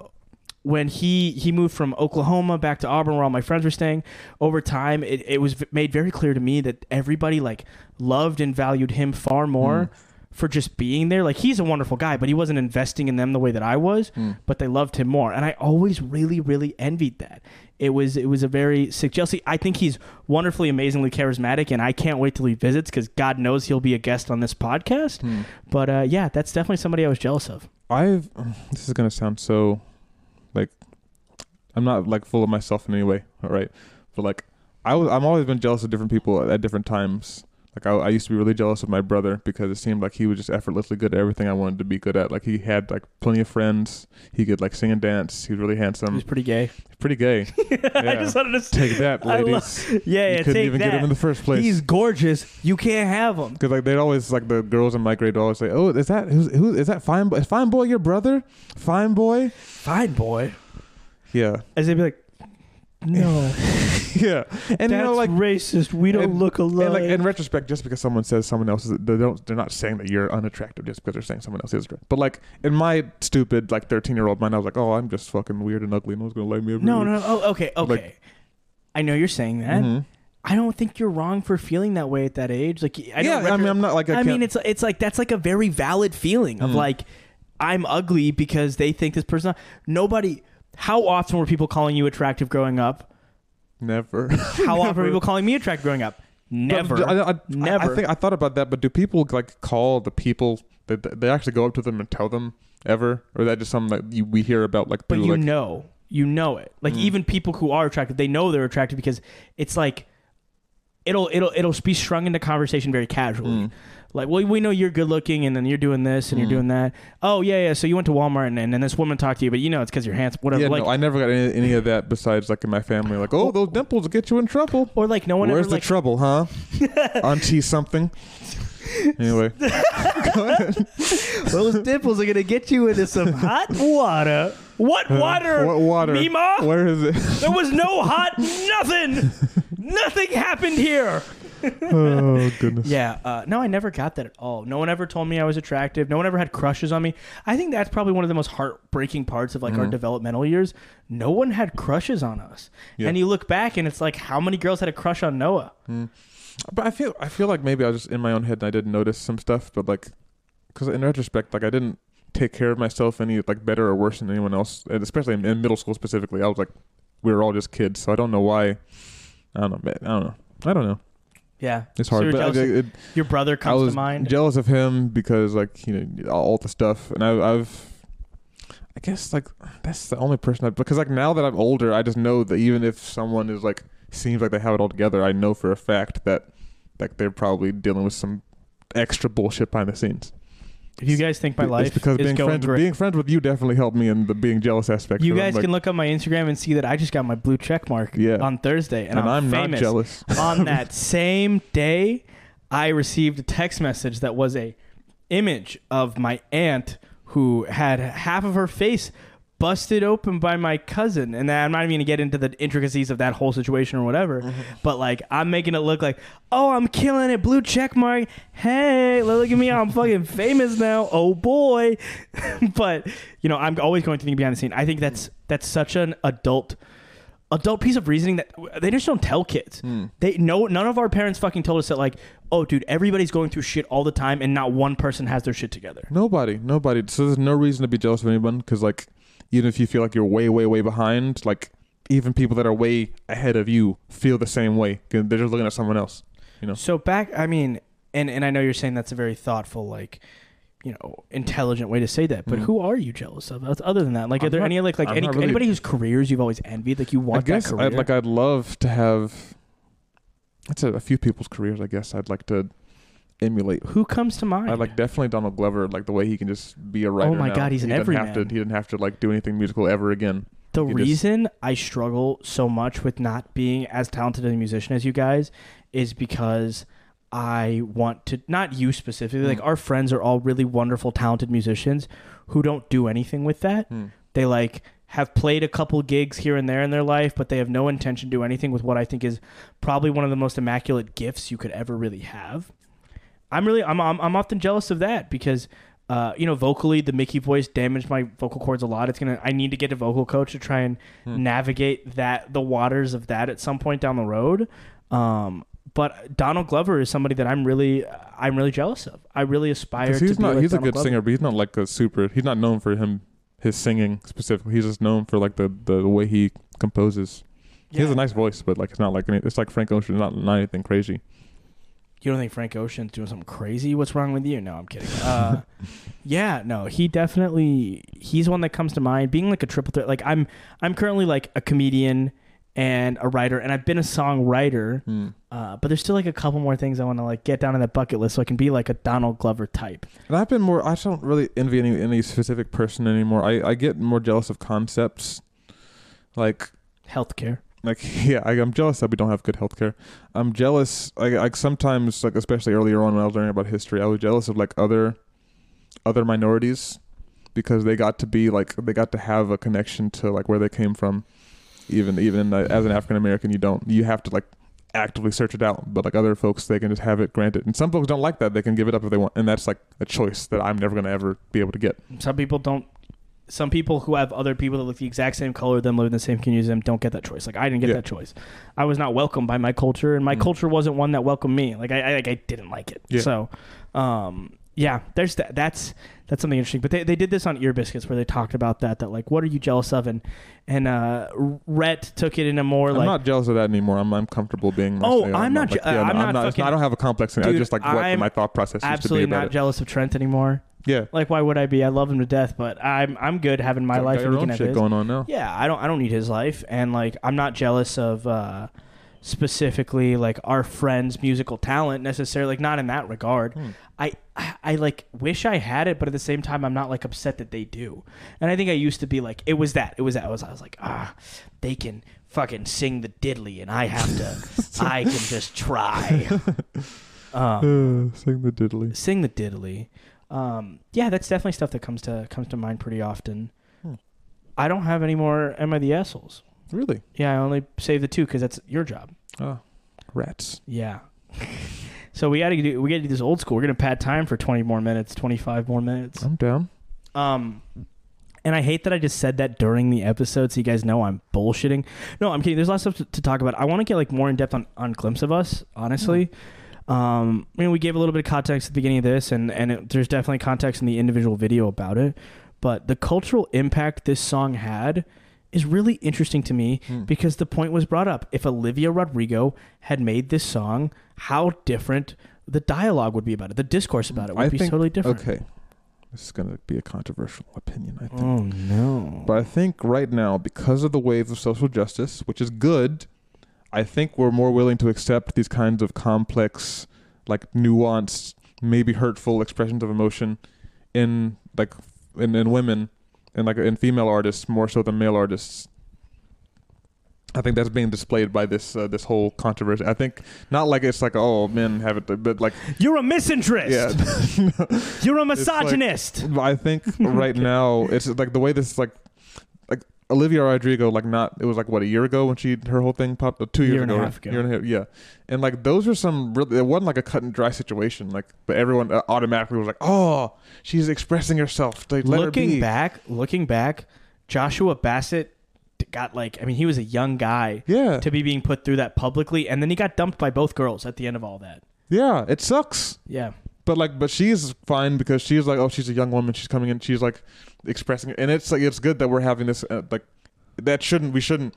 when he he moved from Oklahoma back to Auburn, where all my friends were staying. Over time, it, it was v- made very clear to me that everybody like loved and valued him far more hmm. for just being there. Like he's a wonderful guy, but he wasn't investing in them the way that I was. Hmm. But they loved him more, and I always really really envied that. It was it was a very sick jealousy. I think he's wonderfully, amazingly charismatic, and I can't wait till he visits because God knows he'll be a guest on this podcast. Hmm. But uh, yeah, that's definitely somebody I was jealous of. I've this is gonna sound so I'm not like full of myself in any way, all right? But like I was I'm always been jealous of different people at different times. Like I, I used to be really jealous of my brother because it seemed like he was just effortlessly good at everything I wanted to be good at. Like he had like plenty of friends. He could like sing and dance. He was really handsome. He's pretty gay. pretty gay. I just wanted to Take that, I ladies. love- yeah, you couldn't take even that. get him in the first place. He's gorgeous. You can't have him. Because like they'd always like the girls in my grade would always say, "Oh, is that who's, who is that fine boy? Is fine boy your brother? Fine boy? Fine boy. Yeah, As they'd be like, no, yeah." And that's you know, like racist. We don't and- look alike. And like in retrospect, just because someone says someone else is, they don't, they're not saying that you're unattractive just because they're saying someone else is attractive. But like in my stupid like 13 year old mind, I was like, oh, I'm just fucking weird and ugly. No one's gonna like me. no, no, no. Oh, okay, okay. Like- I know you're saying that. Mhm. I don't think you're wrong for feeling that way at that age. Like, I yeah, know I mean, I'm not like I, I mean, it's it's like that's like a very valid feeling of Mm. like I'm ugly because they think this person. Nobody. How often were people calling you attractive growing up? never. How often were people calling me attractive growing up? Never. But I, I, Never. I, think I thought about that, but do people like call the people that they actually go up to them and tell them ever, or is that just something that you, we hear about like but you like know, you know it. Like Mm. even people who are attractive, they know they're attractive because it's like it'll it'll it'll be strung into conversation very casually. Mm. Like, well, we know you're good looking, and then you're doing this and Mm. you're doing that. Oh yeah, yeah. So you went to Walmart, and, and then this woman talked to you, but you know it's because you're handsome. Whatever. Yeah, like, no, I never got any, any of that besides like in my family. Like, oh, those dimples will get you in trouble. or like no one Where's ever the like trouble, huh? Auntie something. Anyway, those dimples are gonna get you into some hot water. What water? what water? Mima? Where is it? There was no hot nothing. nothing happened here. oh goodness. Yeah, uh, no, I never got that at all. No one ever told me I was attractive. No one ever had crushes on me. I think that's probably one of the most heartbreaking parts of like our Mhm. developmental years. No one had crushes on us, Yeah. and you look back and it's like, how many girls had a crush on Noah? But I feel I feel like maybe I was just in my own head and I didn't notice some stuff, but like, because in retrospect, like I didn't take care of myself any like better or worse than anyone else, and especially in, in middle school specifically. I was like, we were all just kids, so I don't know why. I don't know. man, I don't know. I don't know. Yeah, It's So hard, you're but I, it, your brother I comes was to mind. I'm jealous of him because like you know all the stuff, and I, I've. I guess like that's the only person I because like now that I'm older, I just know that even if someone is like seems like they have it all together, I know for a fact that like they're probably dealing with some extra bullshit behind the scenes. If you guys think my It's life because is being going friends great, being friends with you definitely helped me in the being jealous aspect. you. I'm guys like, can look up my Instagram and see that I just got my blue check mark Yeah. on Thursday, and, and, I'm, famous. not jealous. on that same day, I received a text message that was a image of my aunt who had half of her face busted open by my cousin. And I'm not even gonna get into the intricacies of that whole situation or whatever. But like I'm making it look like, oh, I'm killing it, blue check mark. Hey, look at me, I'm fucking famous now. Oh boy. but you know, I'm always going to think behind the scene. I think that's that's such an adult adult piece of reasoning that they just don't tell kids. Hmm. They no none of our parents fucking told us that like, oh dude, everybody's going through shit all the time and not one person has their shit together. Nobody, nobody. So there's no reason to be jealous of anyone because, like, even if you feel like you're way, way, way behind, like, even people that are way ahead of you feel the same way. They're just looking at someone else. You know. So back I mean, and and I know you're saying that's a very thoughtful like you know, intelligent way to say that. But Mhm. who are you jealous of? Other than that, like, are I'm there not- any like like any, really- anybody whose careers you've always envied? Like, you I want guess that career? I'd like. I'd love to have. That's a, a few people's careers. I guess I'd like to emulate. who comes to mind? I like definitely Donald Glover, like the way he can just be a writer. Oh my now. God, he's he an doesn't have everyman. to. He didn't have to like do anything musical ever again. The You just- reason I struggle so much with not being as talented a musician as you guys is because I want to not you specifically, like Mm. our friends are all really wonderful, talented musicians who don't do anything with that. Hmm. They like have played a couple gigs here and there in their life, but they have no intention to do anything with what I think is probably one of the most immaculate gifts you could ever really have. I'm really I'm I'm, I'm often jealous of that because uh, you know, vocally, the Mickey voice damaged my vocal cords a lot. It's gonna. I need to get a vocal coach to try and Hmm. navigate that the waters of that at some point down the road. Um, but Donald Glover is somebody that I'm really, I'm really jealous of. I really aspire to he's be not like he's a good Glover. singer, but he's not like a super. He's not known for him his singing specifically. He's just known for like the the way he composes. He has a nice voice, but like it's not like any, it's like Frank Ocean, not not anything crazy. You don't think Frank Ocean's doing something crazy? What's wrong with you? No, I'm kidding. Uh, yeah, no, he definitely he's one that comes to mind. Being like a triple threat, like I'm I'm currently like a comedian and a writer, and I've been a songwriter. Hmm. Uh, but there's still like a couple more things I want to like get down on that bucket list so I can be like a Donald Glover type. And I've been more. I don't really envy any any specific person anymore. I I get more jealous of concepts, like Healthcare. Like yeah. I, I'm jealous that we don't have good healthcare. I'm jealous. Like like sometimes like especially earlier on when I was learning about history, I was jealous of like other other minorities because they got to be like they got to have a connection to like where they came from. Even even uh, as an African American, you don't. You have to like actively search it out. But like other folks, they can just have it granted. And some folks don't like that. They can give it up if they want, and that's like a choice that I'm never gonna ever be able to get. Some people don't. Some people who have other people that look the exact same color them, live in the same community as them, don't get that choice. Like I didn't get Yeah. that choice. I was not welcomed by my culture, and my Mm. culture wasn't one that welcomed me. Like I, I, like I didn't like it. Yeah. So, um, yeah, there's that. That's that's something interesting. But they, they did this on Ear Biscuits where they talked about that. That like, what are you jealous of? And and uh, Rhett took it in a more like I'm not jealous of that anymore. I'm I'm comfortable being. Oh, myself. I'm not je- like, yeah, I'm no, not it's fucking- I don't have a complex. thing. I just like what I'm my thought process used to be absolutely not it. jealous of Trent anymore. Yeah, Like, why would I be? I love him to death, but I'm I'm good having my Got- life got and your own shit his. going on now. Yeah, I don't I don't need his life and like I'm not jealous of uh specifically like our friends musical talent necessarily like not in that regard. Hmm. I, I like wish I had it but at the same time I'm not like upset that they do. And I think I used to be like it was that. It was that. I was I was like, "Ah, they can fucking sing the diddly and I have to I can just try." um, Uh, sing the diddly. sing the diddly. Um, yeah, that's definitely stuff that comes to comes to mind pretty often. Hmm. I don't have any more Am I the assholes? Really? Yeah, I only saved the two because that's your job. Oh, rats. Yeah. so we got to do we got to do this old school. We're gonna pad time for twenty more minutes, twenty five more minutes. I'm down. Um, and I hate that I just said that during the episode, so you guys know I'm bullshitting. No, I'm kidding. There's lots of stuff to, to talk about. I want to get like more in depth on on glimpse of us. Honestly, um, I mean, we gave a little bit of context at the beginning of this, and and it, there's definitely context in the individual video about it. But the cultural impact this song had is really interesting to me Hmm. because the point was brought up. If Olivia Rodrigo had made this song, how different the dialogue would be about it, the discourse about it would I be think- totally different. Okay, this is gonna be a controversial opinion. I think. Oh no! But I think right now, because of the wave of social justice, which is good, I think we're more willing to accept these kinds of complex, like nuanced, maybe hurtful expressions of emotion in like in, in women and like in female artists more so than male artists. I think that's being displayed by this uh, this whole controversy. I think not like it's like oh men have it, but like You're a misinterest. yeah. You're a It's like- misogynist. I think right now it's like the way this like Olivia Rodrigo like not it was like what a year ago when she her whole thing popped uh, two years Year ago, right? ago. year and a half yeah and like those are some really it wasn't like a cut and dry situation like but everyone uh, automatically was like oh she's expressing herself like, let her looking be. back, looking back, Joshua Bassett got like I mean he was a young guy yeah to be being put through that publicly, and then he got dumped by both girls at the end of all that. yeah it sucks Yeah, but like but she's fine because she's like oh she's a young woman she's coming in she's like expressing and it's like it's good that we're having this uh, like that shouldn't we shouldn't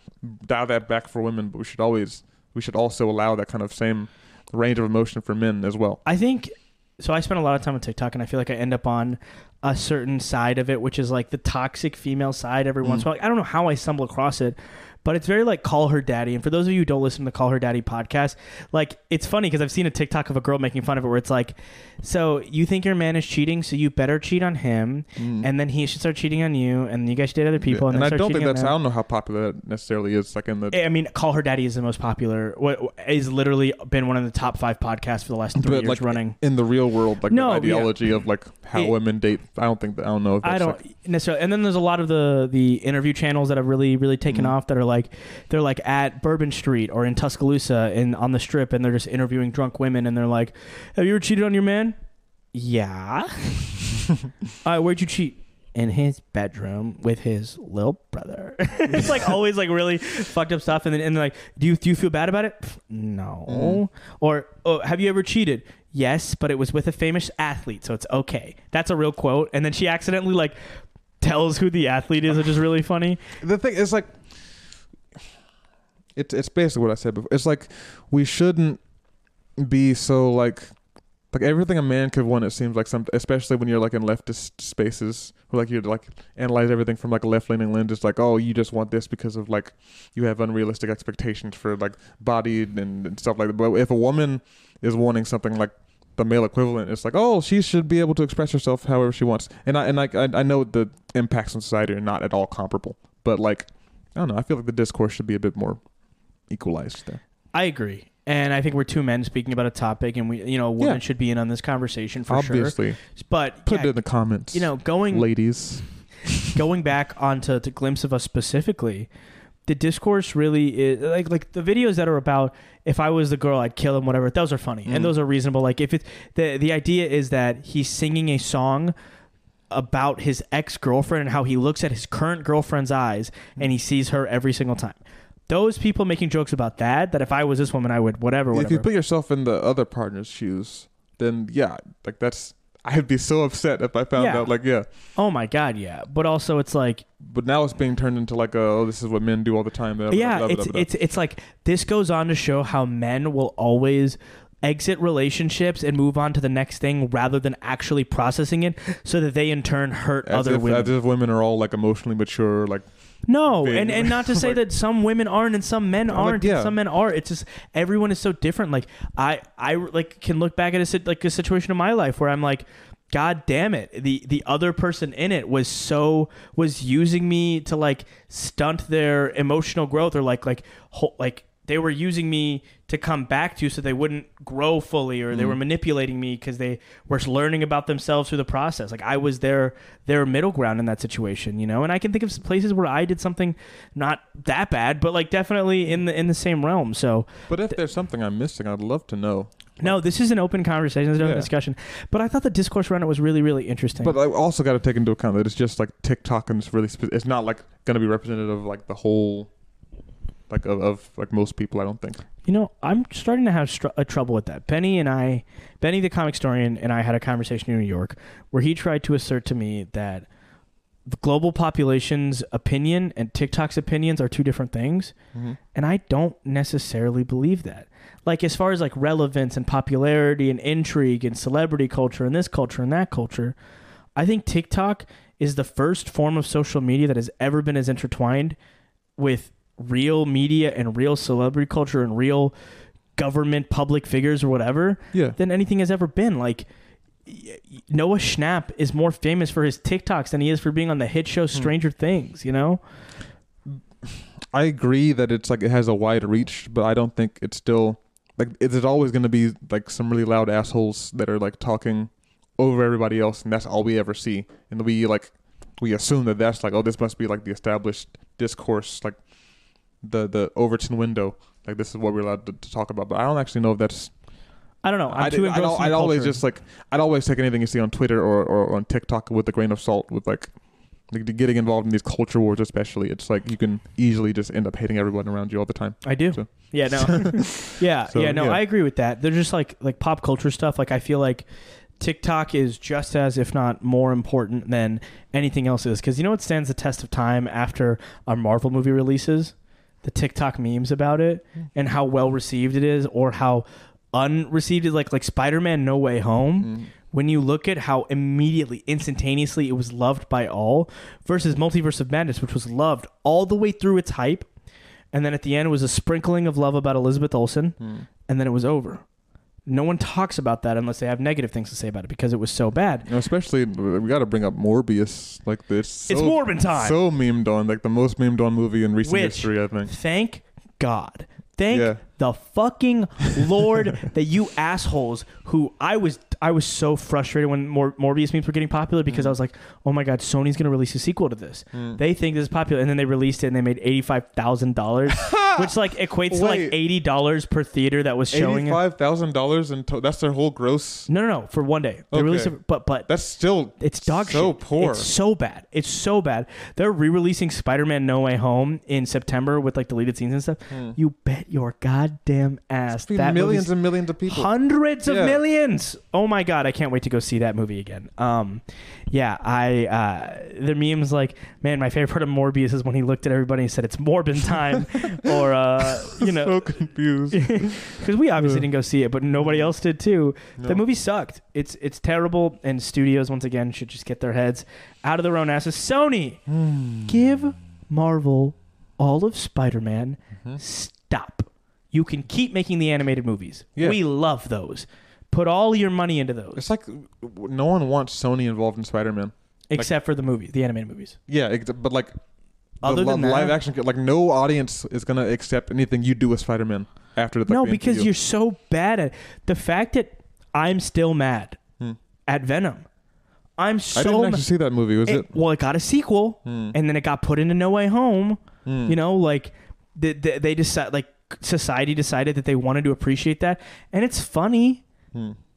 dial that back for women but we should always we should also allow that kind of same range of emotion for men as well I think so. I spend a lot of time on TikTok, and I feel like I end up on a certain side of it, which is like the toxic female side. Every once in a while, I don't know how I stumble across it, but it's very like call her daddy. And for those of you who don't listen to the Call Her Daddy podcast, like it's funny because I've seen a TikTok of a girl making fun of it, where it's like, so you think your man is cheating, so you better cheat on him, and then he should start cheating on you, and then you guys should date other people, and, and then I don't think that's. I don't know how popular that necessarily is like in the I mean, Call Her Daddy is the most popular. What is literally been one of the top five podcasts for the last three but years like running. in the real world like No, the yeah. ideology of like how It- women date I don't think that I don't know I don't like, necessarily. And then there's a lot of the the interview channels that have really really taken Mhm. off that are like they're like at Bourbon Street or in Tuscaloosa and on the Strip, and they're just interviewing drunk women, and they're like, "Have you ever cheated on your man?" Yeah. uh, where'd you cheat? In his bedroom with his little brother. it's like always like really fucked up stuff. And then and they're like, do you do you feel bad about it? Pff, No. Or oh, have you ever cheated? Yes, but it was with a famous athlete, so it's okay. That's a real quote. And then she accidentally like tells who the athlete is, which is really funny. the thing is like it's it's basically what I said before. It's like we shouldn't be so like like everything a man could want. It seems like some, especially when you're like in leftist spaces, where like you like analyze everything from like a left leaning lens. It's like oh, you just want this because of like you have unrealistic expectations for like body and, and stuff like that. But if a woman is wanting something like the male equivalent, it's like oh, she should be able to express herself however she wants. And I and I I know the impacts on society are not at all comparable, but like I don't know. I feel like the discourse should be a bit more equalized there. I agree. And I think we're two men speaking about a topic, and we, you know, a woman Yeah. should be in on this conversation for Obviously, sure. But put yeah, it in the comments. you know, going ladies. going back onto to glimpse of us specifically, the discourse really is like like the videos that are about if I was the girl I'd kill him whatever those are funny Mhm. and those are reasonable like if it the the idea is that he's singing a song about his ex-girlfriend and how he looks at his current girlfriend's eyes and he sees her every single time those people making jokes about that that if I was this woman I would whatever If you put yourself in the other partner's shoes, then yeah, like that's. I'd be so upset if I found Yeah. out. Like yeah, oh my god yeah but also it's like but now it's being turned into like a, oh, this is what men do all the time. blah, yeah, blah, blah, it's it's it's like this goes on to show how men will always exit relationships and move on to the next thing rather than actually processing it so that they in turn hurt as other if, women. As if women are all like emotionally mature. Like no, and and not to say like- that some women aren't and some men aren't yeah. and some men are. It's just everyone is so different. Like I I like can look back at a like a situation in my life where I'm like God damn it. The the other person in it was so was using me to like stunt their emotional growth or like like ho- like they were using me to come back to so they wouldn't grow fully or they were mm. manipulating me because they were learning about themselves through the process. Like i was their their middle ground in that situation you know? And i can think of places where i did something not that bad but like definitely in the in the same realm. So But if there's something I'm missing, I'd love to know. no this is an open conversation. There's no Yeah. discussion. But i thought the discourse around it was really really interesting. But I also got to take into account that it's just like TikTok and it's really spe- it's not like going to be representative of like the whole like of, of like most people. I don't think. You know, I'm starting to have str- uh, trouble with that. Benny and I, Benny the comic historian, and I had a conversation in New York where he tried to assert to me that the global population's opinion and TikTok's opinions are two different things, and I don't necessarily believe that. Like as far as like relevance and popularity and intrigue and celebrity culture and this culture and that culture, I think TikTok is the first form of social media that has ever been as intertwined with real media and real celebrity culture and real government public figures or whatever Yeah. than anything has ever been. Like Noah Schnapp is more famous for his TikToks than he is for being on the hit show hmm. Stranger Things, you know? I agree that it's like it has a wide reach, but I don't think it's still like it's always going to be like some really loud assholes that are like talking over everybody else, and that's all we ever see. And we like we assume that that's like oh this must be like the established discourse, like the the Overton window. Like this is what we're allowed to, to talk about, but I don't actually know if that's. I don't know. I'm I'd, too I'd, engrossed in I'd always just like I'd always take anything you see on Twitter or, or on TikTok with a grain of salt. With like, like getting involved in these culture wars, especially, it's like you can easily just end up hating everyone around you all the time. I do. So- Yeah, no. yeah, So, yeah, no, yeah. I agree with that. They're just like like pop culture stuff. Like I feel like TikTok is just as if not more important than anything else is cuz you know what stands the test of time after a Marvel movie releases? The TikTok memes about it mm. and how well received it is or how unreceived it is like like Spider-Man No Way Home mm. when you look at how immediately, instantaneously it was loved by all versus Multiverse of Madness, which was loved all the way through its hype, and then at the end was a sprinkling of love about Elizabeth Olsen, mm. and then it was over. No one talks about that unless they have negative things to say about it because it was so bad. Especially uh, we got to bring up Morbius. Like this, It's Morbin time. So memed on, like the most memed on movie in recent Which- history, I think. Thank God. Thank Yeah. the fucking Lord that you assholes who I was I was so frustrated when Mor- Morbius memes were getting popular because I was like, oh my god, Sony's gonna release a sequel to this. Mm. They think this is popular, and then they released it and they made eighty five thousand dollars, which like equates to like Wait. eighty dollars per theater that was showing it. Eighty-five thousand dollars, and that's their whole gross. No, no, no, for one day. They Okay. released it, but but That's still it's dog so shit. poor. It's so bad. It's so bad. They're re-releasing Spider-Man: No Way Home in September with like deleted scenes and stuff. You bet your goddamn ass Hmm. millions movie's and millions of people. hundreds of Yeah. millions. Oh my god, I can't wait to go see that movie again. Um, yeah, I uh, the memes like, man, my favorite part of Morbius is when he looked at everybody and said it's Morbin time, or uh, you know, so confused. because we obviously Yeah. didn't go see it, but nobody else did too. The No. movie sucked. It's it's terrible, and studios once again should just get their heads out of their own asses. Sony, Hmm. give Marvel all of Spider-Man. Mhm. Stop. You can keep making the animated movies. Yeah. We love those. Put all your money into those, It's like no one wants Sony involved in Spider-Man. except for the movies, the animated movies. Yeah, ex- but like Other the than li- live that- action, like no audience is gonna accept anything you do with Spider-Man after the. no, the because MCU. you're so bad at the fact that I'm still mad Hmm. at Venom. I'm so I didn't ma- actually see that movie. Was it? it- well, it got a sequel, Hmm. and then it got put into No Way Home. Hmm. You know, like the, the, they decide, like society decided that they wanted to appreciate that, and it's funny.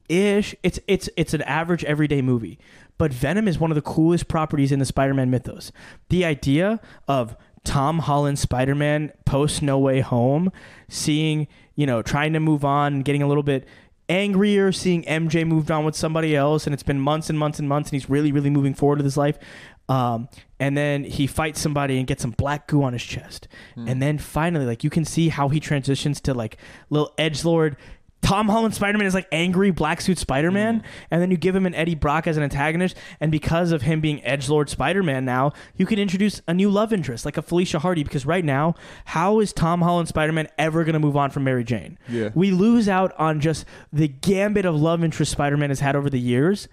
Ish. It's it's it's an average everyday movie, but Venom is one of the coolest properties in the Spider-Man mythos. The idea of Tom Holland Spider-Man post No Way Home, seeing you know trying to move on, and getting a little bit angrier, seeing MJ moved on with somebody else, and it's been months and months and months, and he's really really moving forward with his life. Um, and then he fights somebody and gets some black goo on his chest, and then finally, like you can see how he transitions to like little edge lord. Tom Holland Spider Man is like angry black suit Spider Man, mm. and then you give him an Eddie Brock as an antagonist, and because of him being Edge Lord Spider Man now, you can introduce a new love interest like a Felicia Hardy. Because right now, how is Tom Holland Spider Man ever going to move on from Mary Jane? Yeah. We lose out on just the gambit of love interest Spider Man has had over the years,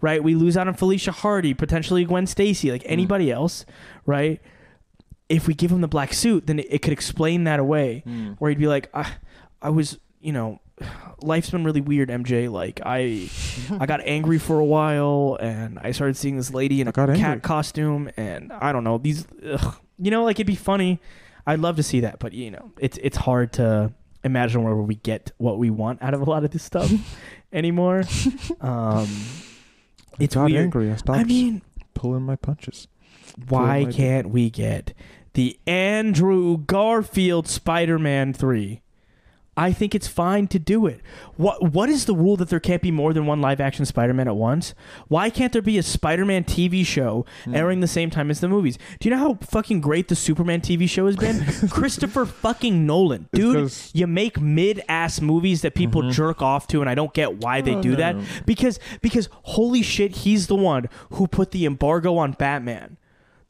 right? We lose out on Felicia Hardy, potentially Gwen Stacy, like mm. anybody else, right? If we give him the black suit, then it, it could explain that away, Hmm. where he'd be like, I, I was, you know, life's been really weird, MJ. Like I, I got angry for a while, and I started seeing this lady in a cat angry. costume, and I don't know these, ugh, you know, like it'd be funny. I'd love to see that, but you know, it's it's hard to imagine where we get what we want out of a lot of this stuff anymore. Um, I it's got weird. angry. I stopped I mean, pulling my punches. why I did. can't we get the Andrew Garfield Spider-Man 3? I think it's fine to do it. What what is the rule that there can't be more than one live action Spider-Man at once? Why can't there be a Spider-Man TV show Hmm. airing the same time as the movies? Do you know how fucking great the Superman TV show has been? Christopher fucking Nolan. Dude, you make mid-ass movies that people jerk off to and I don't get why they Oh, do no, that because because holy shit, he's the one who put the embargo on Batman.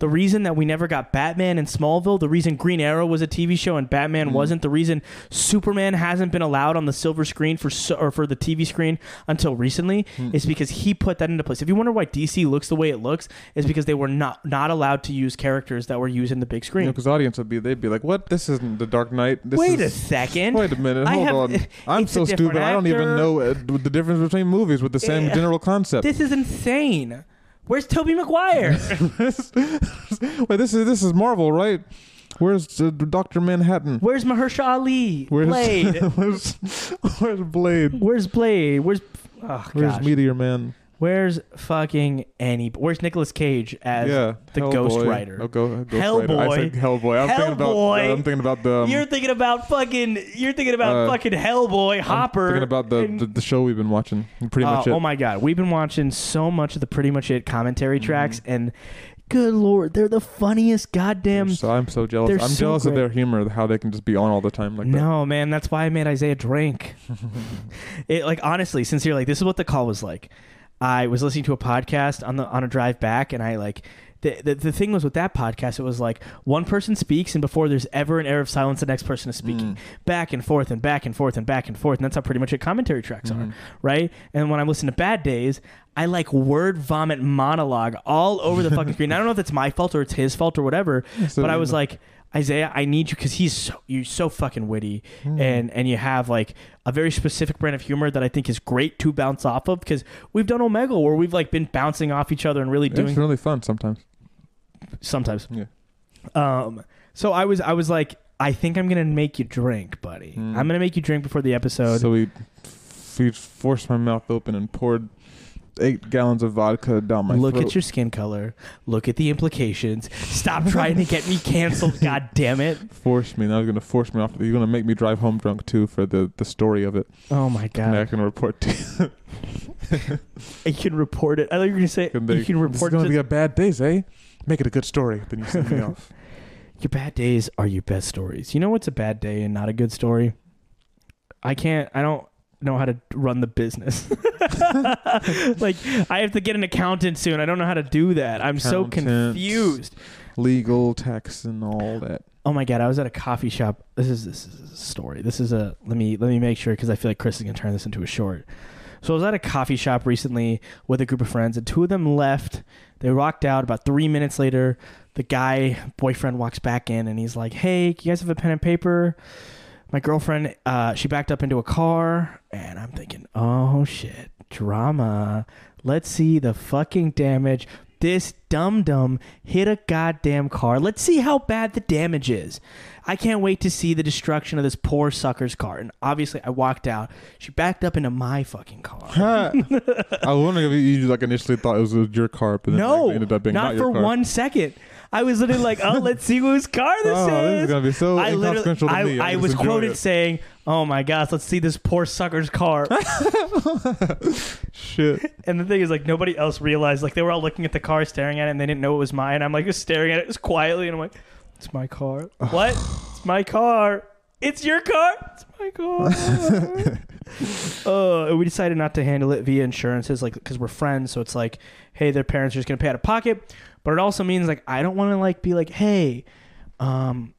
The reason that we never got Batman in Smallville, the reason Green Arrow was a TV show and Batman mm-hmm. wasn't, the reason Superman hasn't been allowed on the silver screen for so, or for the TV screen until recently mm. is because he put that into place. If you wonder why DC looks the way it looks, is because they were not not allowed to use characters that were used in the big You screen. know, because audience would be, they'd be like, "What? This isn't the Dark Knight. This Wait a second. Wait a minute. Hold have- on. I'm so stupid. I don't even know uh, the difference between movies with the same Yeah. general concept. This is insane. Where's Toby Maguire? Wait, this is this is Marvel, right? Where's uh, Doctor Manhattan? Where's Mahershala Ali? Where's Blade. where's, where's Blade? Where's Blade? Where's oh, Where's gosh. Meteor Man? Where's fucking any? Where's Nicolas Cage as yeah, the Hellboy. Ghost Rider? Oh, go, Ghost Hellboy. Rider. I said Hellboy. I'm thinking about. Hellboy. uh, I'm thinking about the. Um, you're thinking about fucking. You're thinking about uh, fucking Hellboy, I'm Hopper. thinking about the, and- the the show we've been watching. Pretty much it. Oh my god, we've been watching so much of the Pretty Much It commentary Mm-hmm. tracks, and good lord, they're the funniest goddamn. so I'm so jealous. they're I'm so jealous of great. their humor, how they can just be on all the time like that. no, man, that's why I made Isaiah drink. it like honestly, sincerely, like this is what the call was like. I was listening to a podcast on the on a drive back, and I like the, the the thing was with that podcast, it was like one person speaks, and before there's ever an air of silence, the next person is mm. speaking back and forth and back and forth and back and forth, and that's how pretty much it commentary tracks are, mm-hmm. right? And when I listen to Bad Days, I like word vomit monologue all over the fucking screen. I don't know if it's my fault or it's his fault or whatever, So, but I was like. Isaiah, I need you because he's so you're so fucking witty, Hmm. and and you have like a very specific brand of humor that I think is great to bounce off of because we've done Omegle where we've like been bouncing off each other and really doing It's really fun sometimes. sometimes. Yeah. Um. So I was I was like, I think I'm gonna make you drink, buddy. Mm. I'm gonna make you drink before the episode. So he, he forced my mouth open and poured eight gallons of vodka down my Look throat. at your skin color. Look at the implications. Stop trying to get me canceled. God damn it. Force me. Now he's gonna force me off. You're gonna make me drive home drunk too for the the story of it. Oh my And I god. can report to you. You can report it. I thought you were gonna say they- you can report gonna it. be a bad days, eh? Make it a good story. Then you send me off. Your bad days are your best stories. You know what's a bad day and not a good story? I can't. I don't know how to run the business. like I have to get an accountant soon. I don't know how to do that. I'm so Accountants. confused. Legal, tax, and all that. Oh my god! I was at a coffee shop. This is this is a story. This is a let me let me make sure because I feel like Chris is gonna turn this into a short. So I was at a coffee shop recently with a group of friends, and two of them left. They walked out. About three minutes later, the guy boyfriend walks back in, and he's like, "Hey, you guys have a pen and paper?" My girlfriend, uh, she backed up into a car, and I'm thinking, "Oh shit, drama." Let's see the fucking damage. This dum dum hit a goddamn car. Let's see how bad the damage is. I can't wait to see the destruction of this poor sucker's car. And obviously, I walked out. She backed up into my fucking car. I was wondering if you, like initially thought it was your car, but then no, like, it ended up being not, not, for car. one second. I was literally like, "Oh, let's see whose car oh, this oh, is." this is gonna be so I inconsequential to I, me. I just was quoted it. saying, "Oh my gosh, let's see this poor sucker's car." Shit. and the thing is, like, nobody else realized. Like, they were all looking at the car, staring at it, and they didn't know it was mine. I'm like just staring at it just quietly, and I'm like, "It's my car. what? It's my car. It's your car. It's my car." uh, we decided not to handle it via insurances, like, because we're friends. So it's like, hey, their parents are just gonna pay out of pocket. But it also means like I don't want to like be like, hey, um,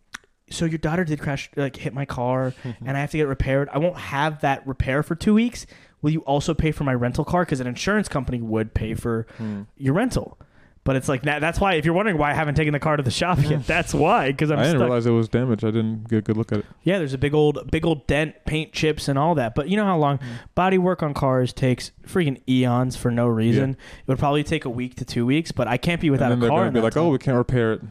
so your daughter did crash, like hit my car, and I have to get it repaired. I won't have that repair for two weeks. Will you also pay for my rental car? Because an insurance company would pay for Hmm. your rental. But it's like that. That's why. If you're wondering why I haven't taken the car to the shop yet, that's why. Because I'm I didn't stuck. realize it was damaged. I didn't get a good look at it. Yeah, there's a big old, big old dent, paint chips, and all that. But you know how long body work on cars takes freaking eons for no reason. It would probably take a week to two weeks, but I can't be without and a then they're car. gonna in be that like, time. "Oh, we can't repair it."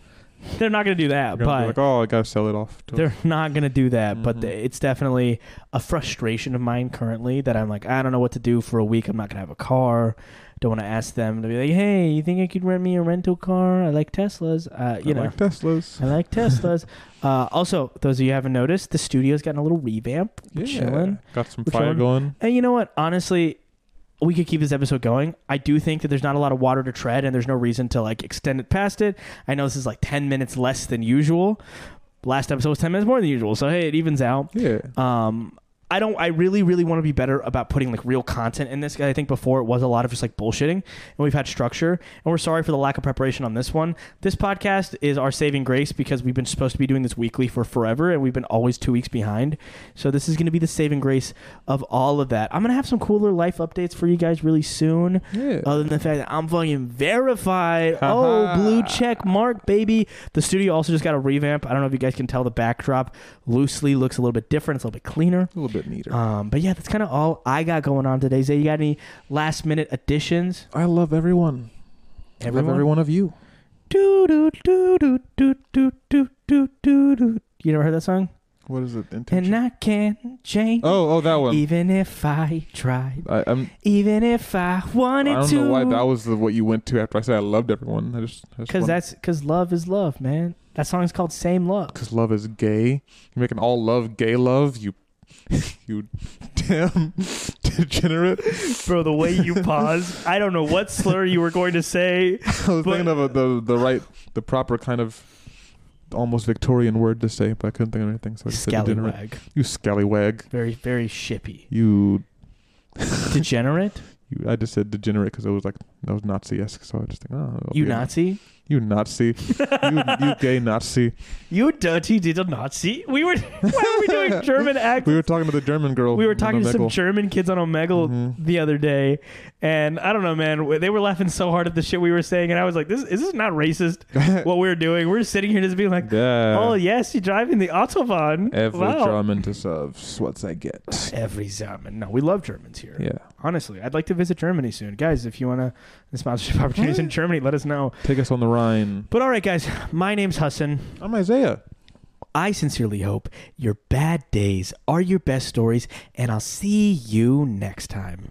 they're not going to do that. They're gonna But be like, "Oh, I gotta sell it off." to- they're not going to do that. But Mhm. th- it's definitely a frustration of mine currently that I'm like, I don't know what to do for a week. I'm not going to have a car. Don't want to ask them to be like, hey, you think I could rent me a rental car? I like Teslas. Uh, you know I know, like Teslas. I like Teslas. uh, also, those of you who haven't noticed, the studio's gotten a little revamp. We're chilling. Got some We're fire chilling. going. And you know what? Honestly, we could keep this episode going. I do think that there's not a lot of water to tread, and there's no reason to like extend it past it. I know this is like 10 minutes less than usual. Last episode was 10 minutes more than usual, so hey, it evens out. Yeah. Um, I don't. I really, really want to be better about putting like real content in this. I think before it was a lot of just like bullshitting, and we've had structure. And we're sorry for the lack of preparation on this one. This podcast is our saving grace because we've been supposed to be doing this weekly for forever, and we've been always two weeks behind. So this is going to be the saving grace of all of that. I'm gonna have some cooler life updates for you guys really soon. Yeah. Other than the fact that I'm fucking verified. Oh, blue check mark, baby. The studio also just got a revamp. I don't know if you guys can tell the backdrop loosely looks a little bit different. It's a little bit cleaner. a little bit neater. Um, but yeah, that's kind of all I got going on today. Zay, you got any last minute additions? I love everyone. I love every one of you. Do do do do do do do do do do. You never heard that song? What is it? Intention? And I can't change, oh, oh, that one. even if I tried, I, I'm, even if I wanted to. I don't to. know why that was the, what you went to after I said I loved everyone. I just Because that's because love is love, man. That song is called "Same Love." because love is gay. You're making all love gay love. You, you damn degenerate. Bro, the way you pause, I don't know what slur you were going to say. I was thinking of a, the the right, the proper kind of almost Victorian word to say, but I couldn't think of anything. So I just said degenerate. You scallywag. Very, very shippy. You, Degenerate? you. I just said degenerate because it was like That was Nazi-esque, so I just think, oh, You Nazi? You Nazi, you, you gay Nazi. You dirty little Nazi. We were why were we doing German accents? We were talking to the German girl. we were talking to some German kids on Omegle Mhm. the other day, and I don't know, man. They were laughing so hard at the shit we were saying, and I was like, "This is this not racist? what we are doing? We're just sitting here just being like, yeah. oh yes, you're driving the autobahn. Every wow. German deserves what they get. Every German. No, we love Germans here. Yeah. Honestly, I'd like to visit Germany soon, guys. If you want to sponsorship opportunities in Germany, let us know. Take us on the Rhine. But all right, guys, my name's Hassan. I'm Isaiah. I sincerely hope your bad days are your best stories, and I'll see you next time.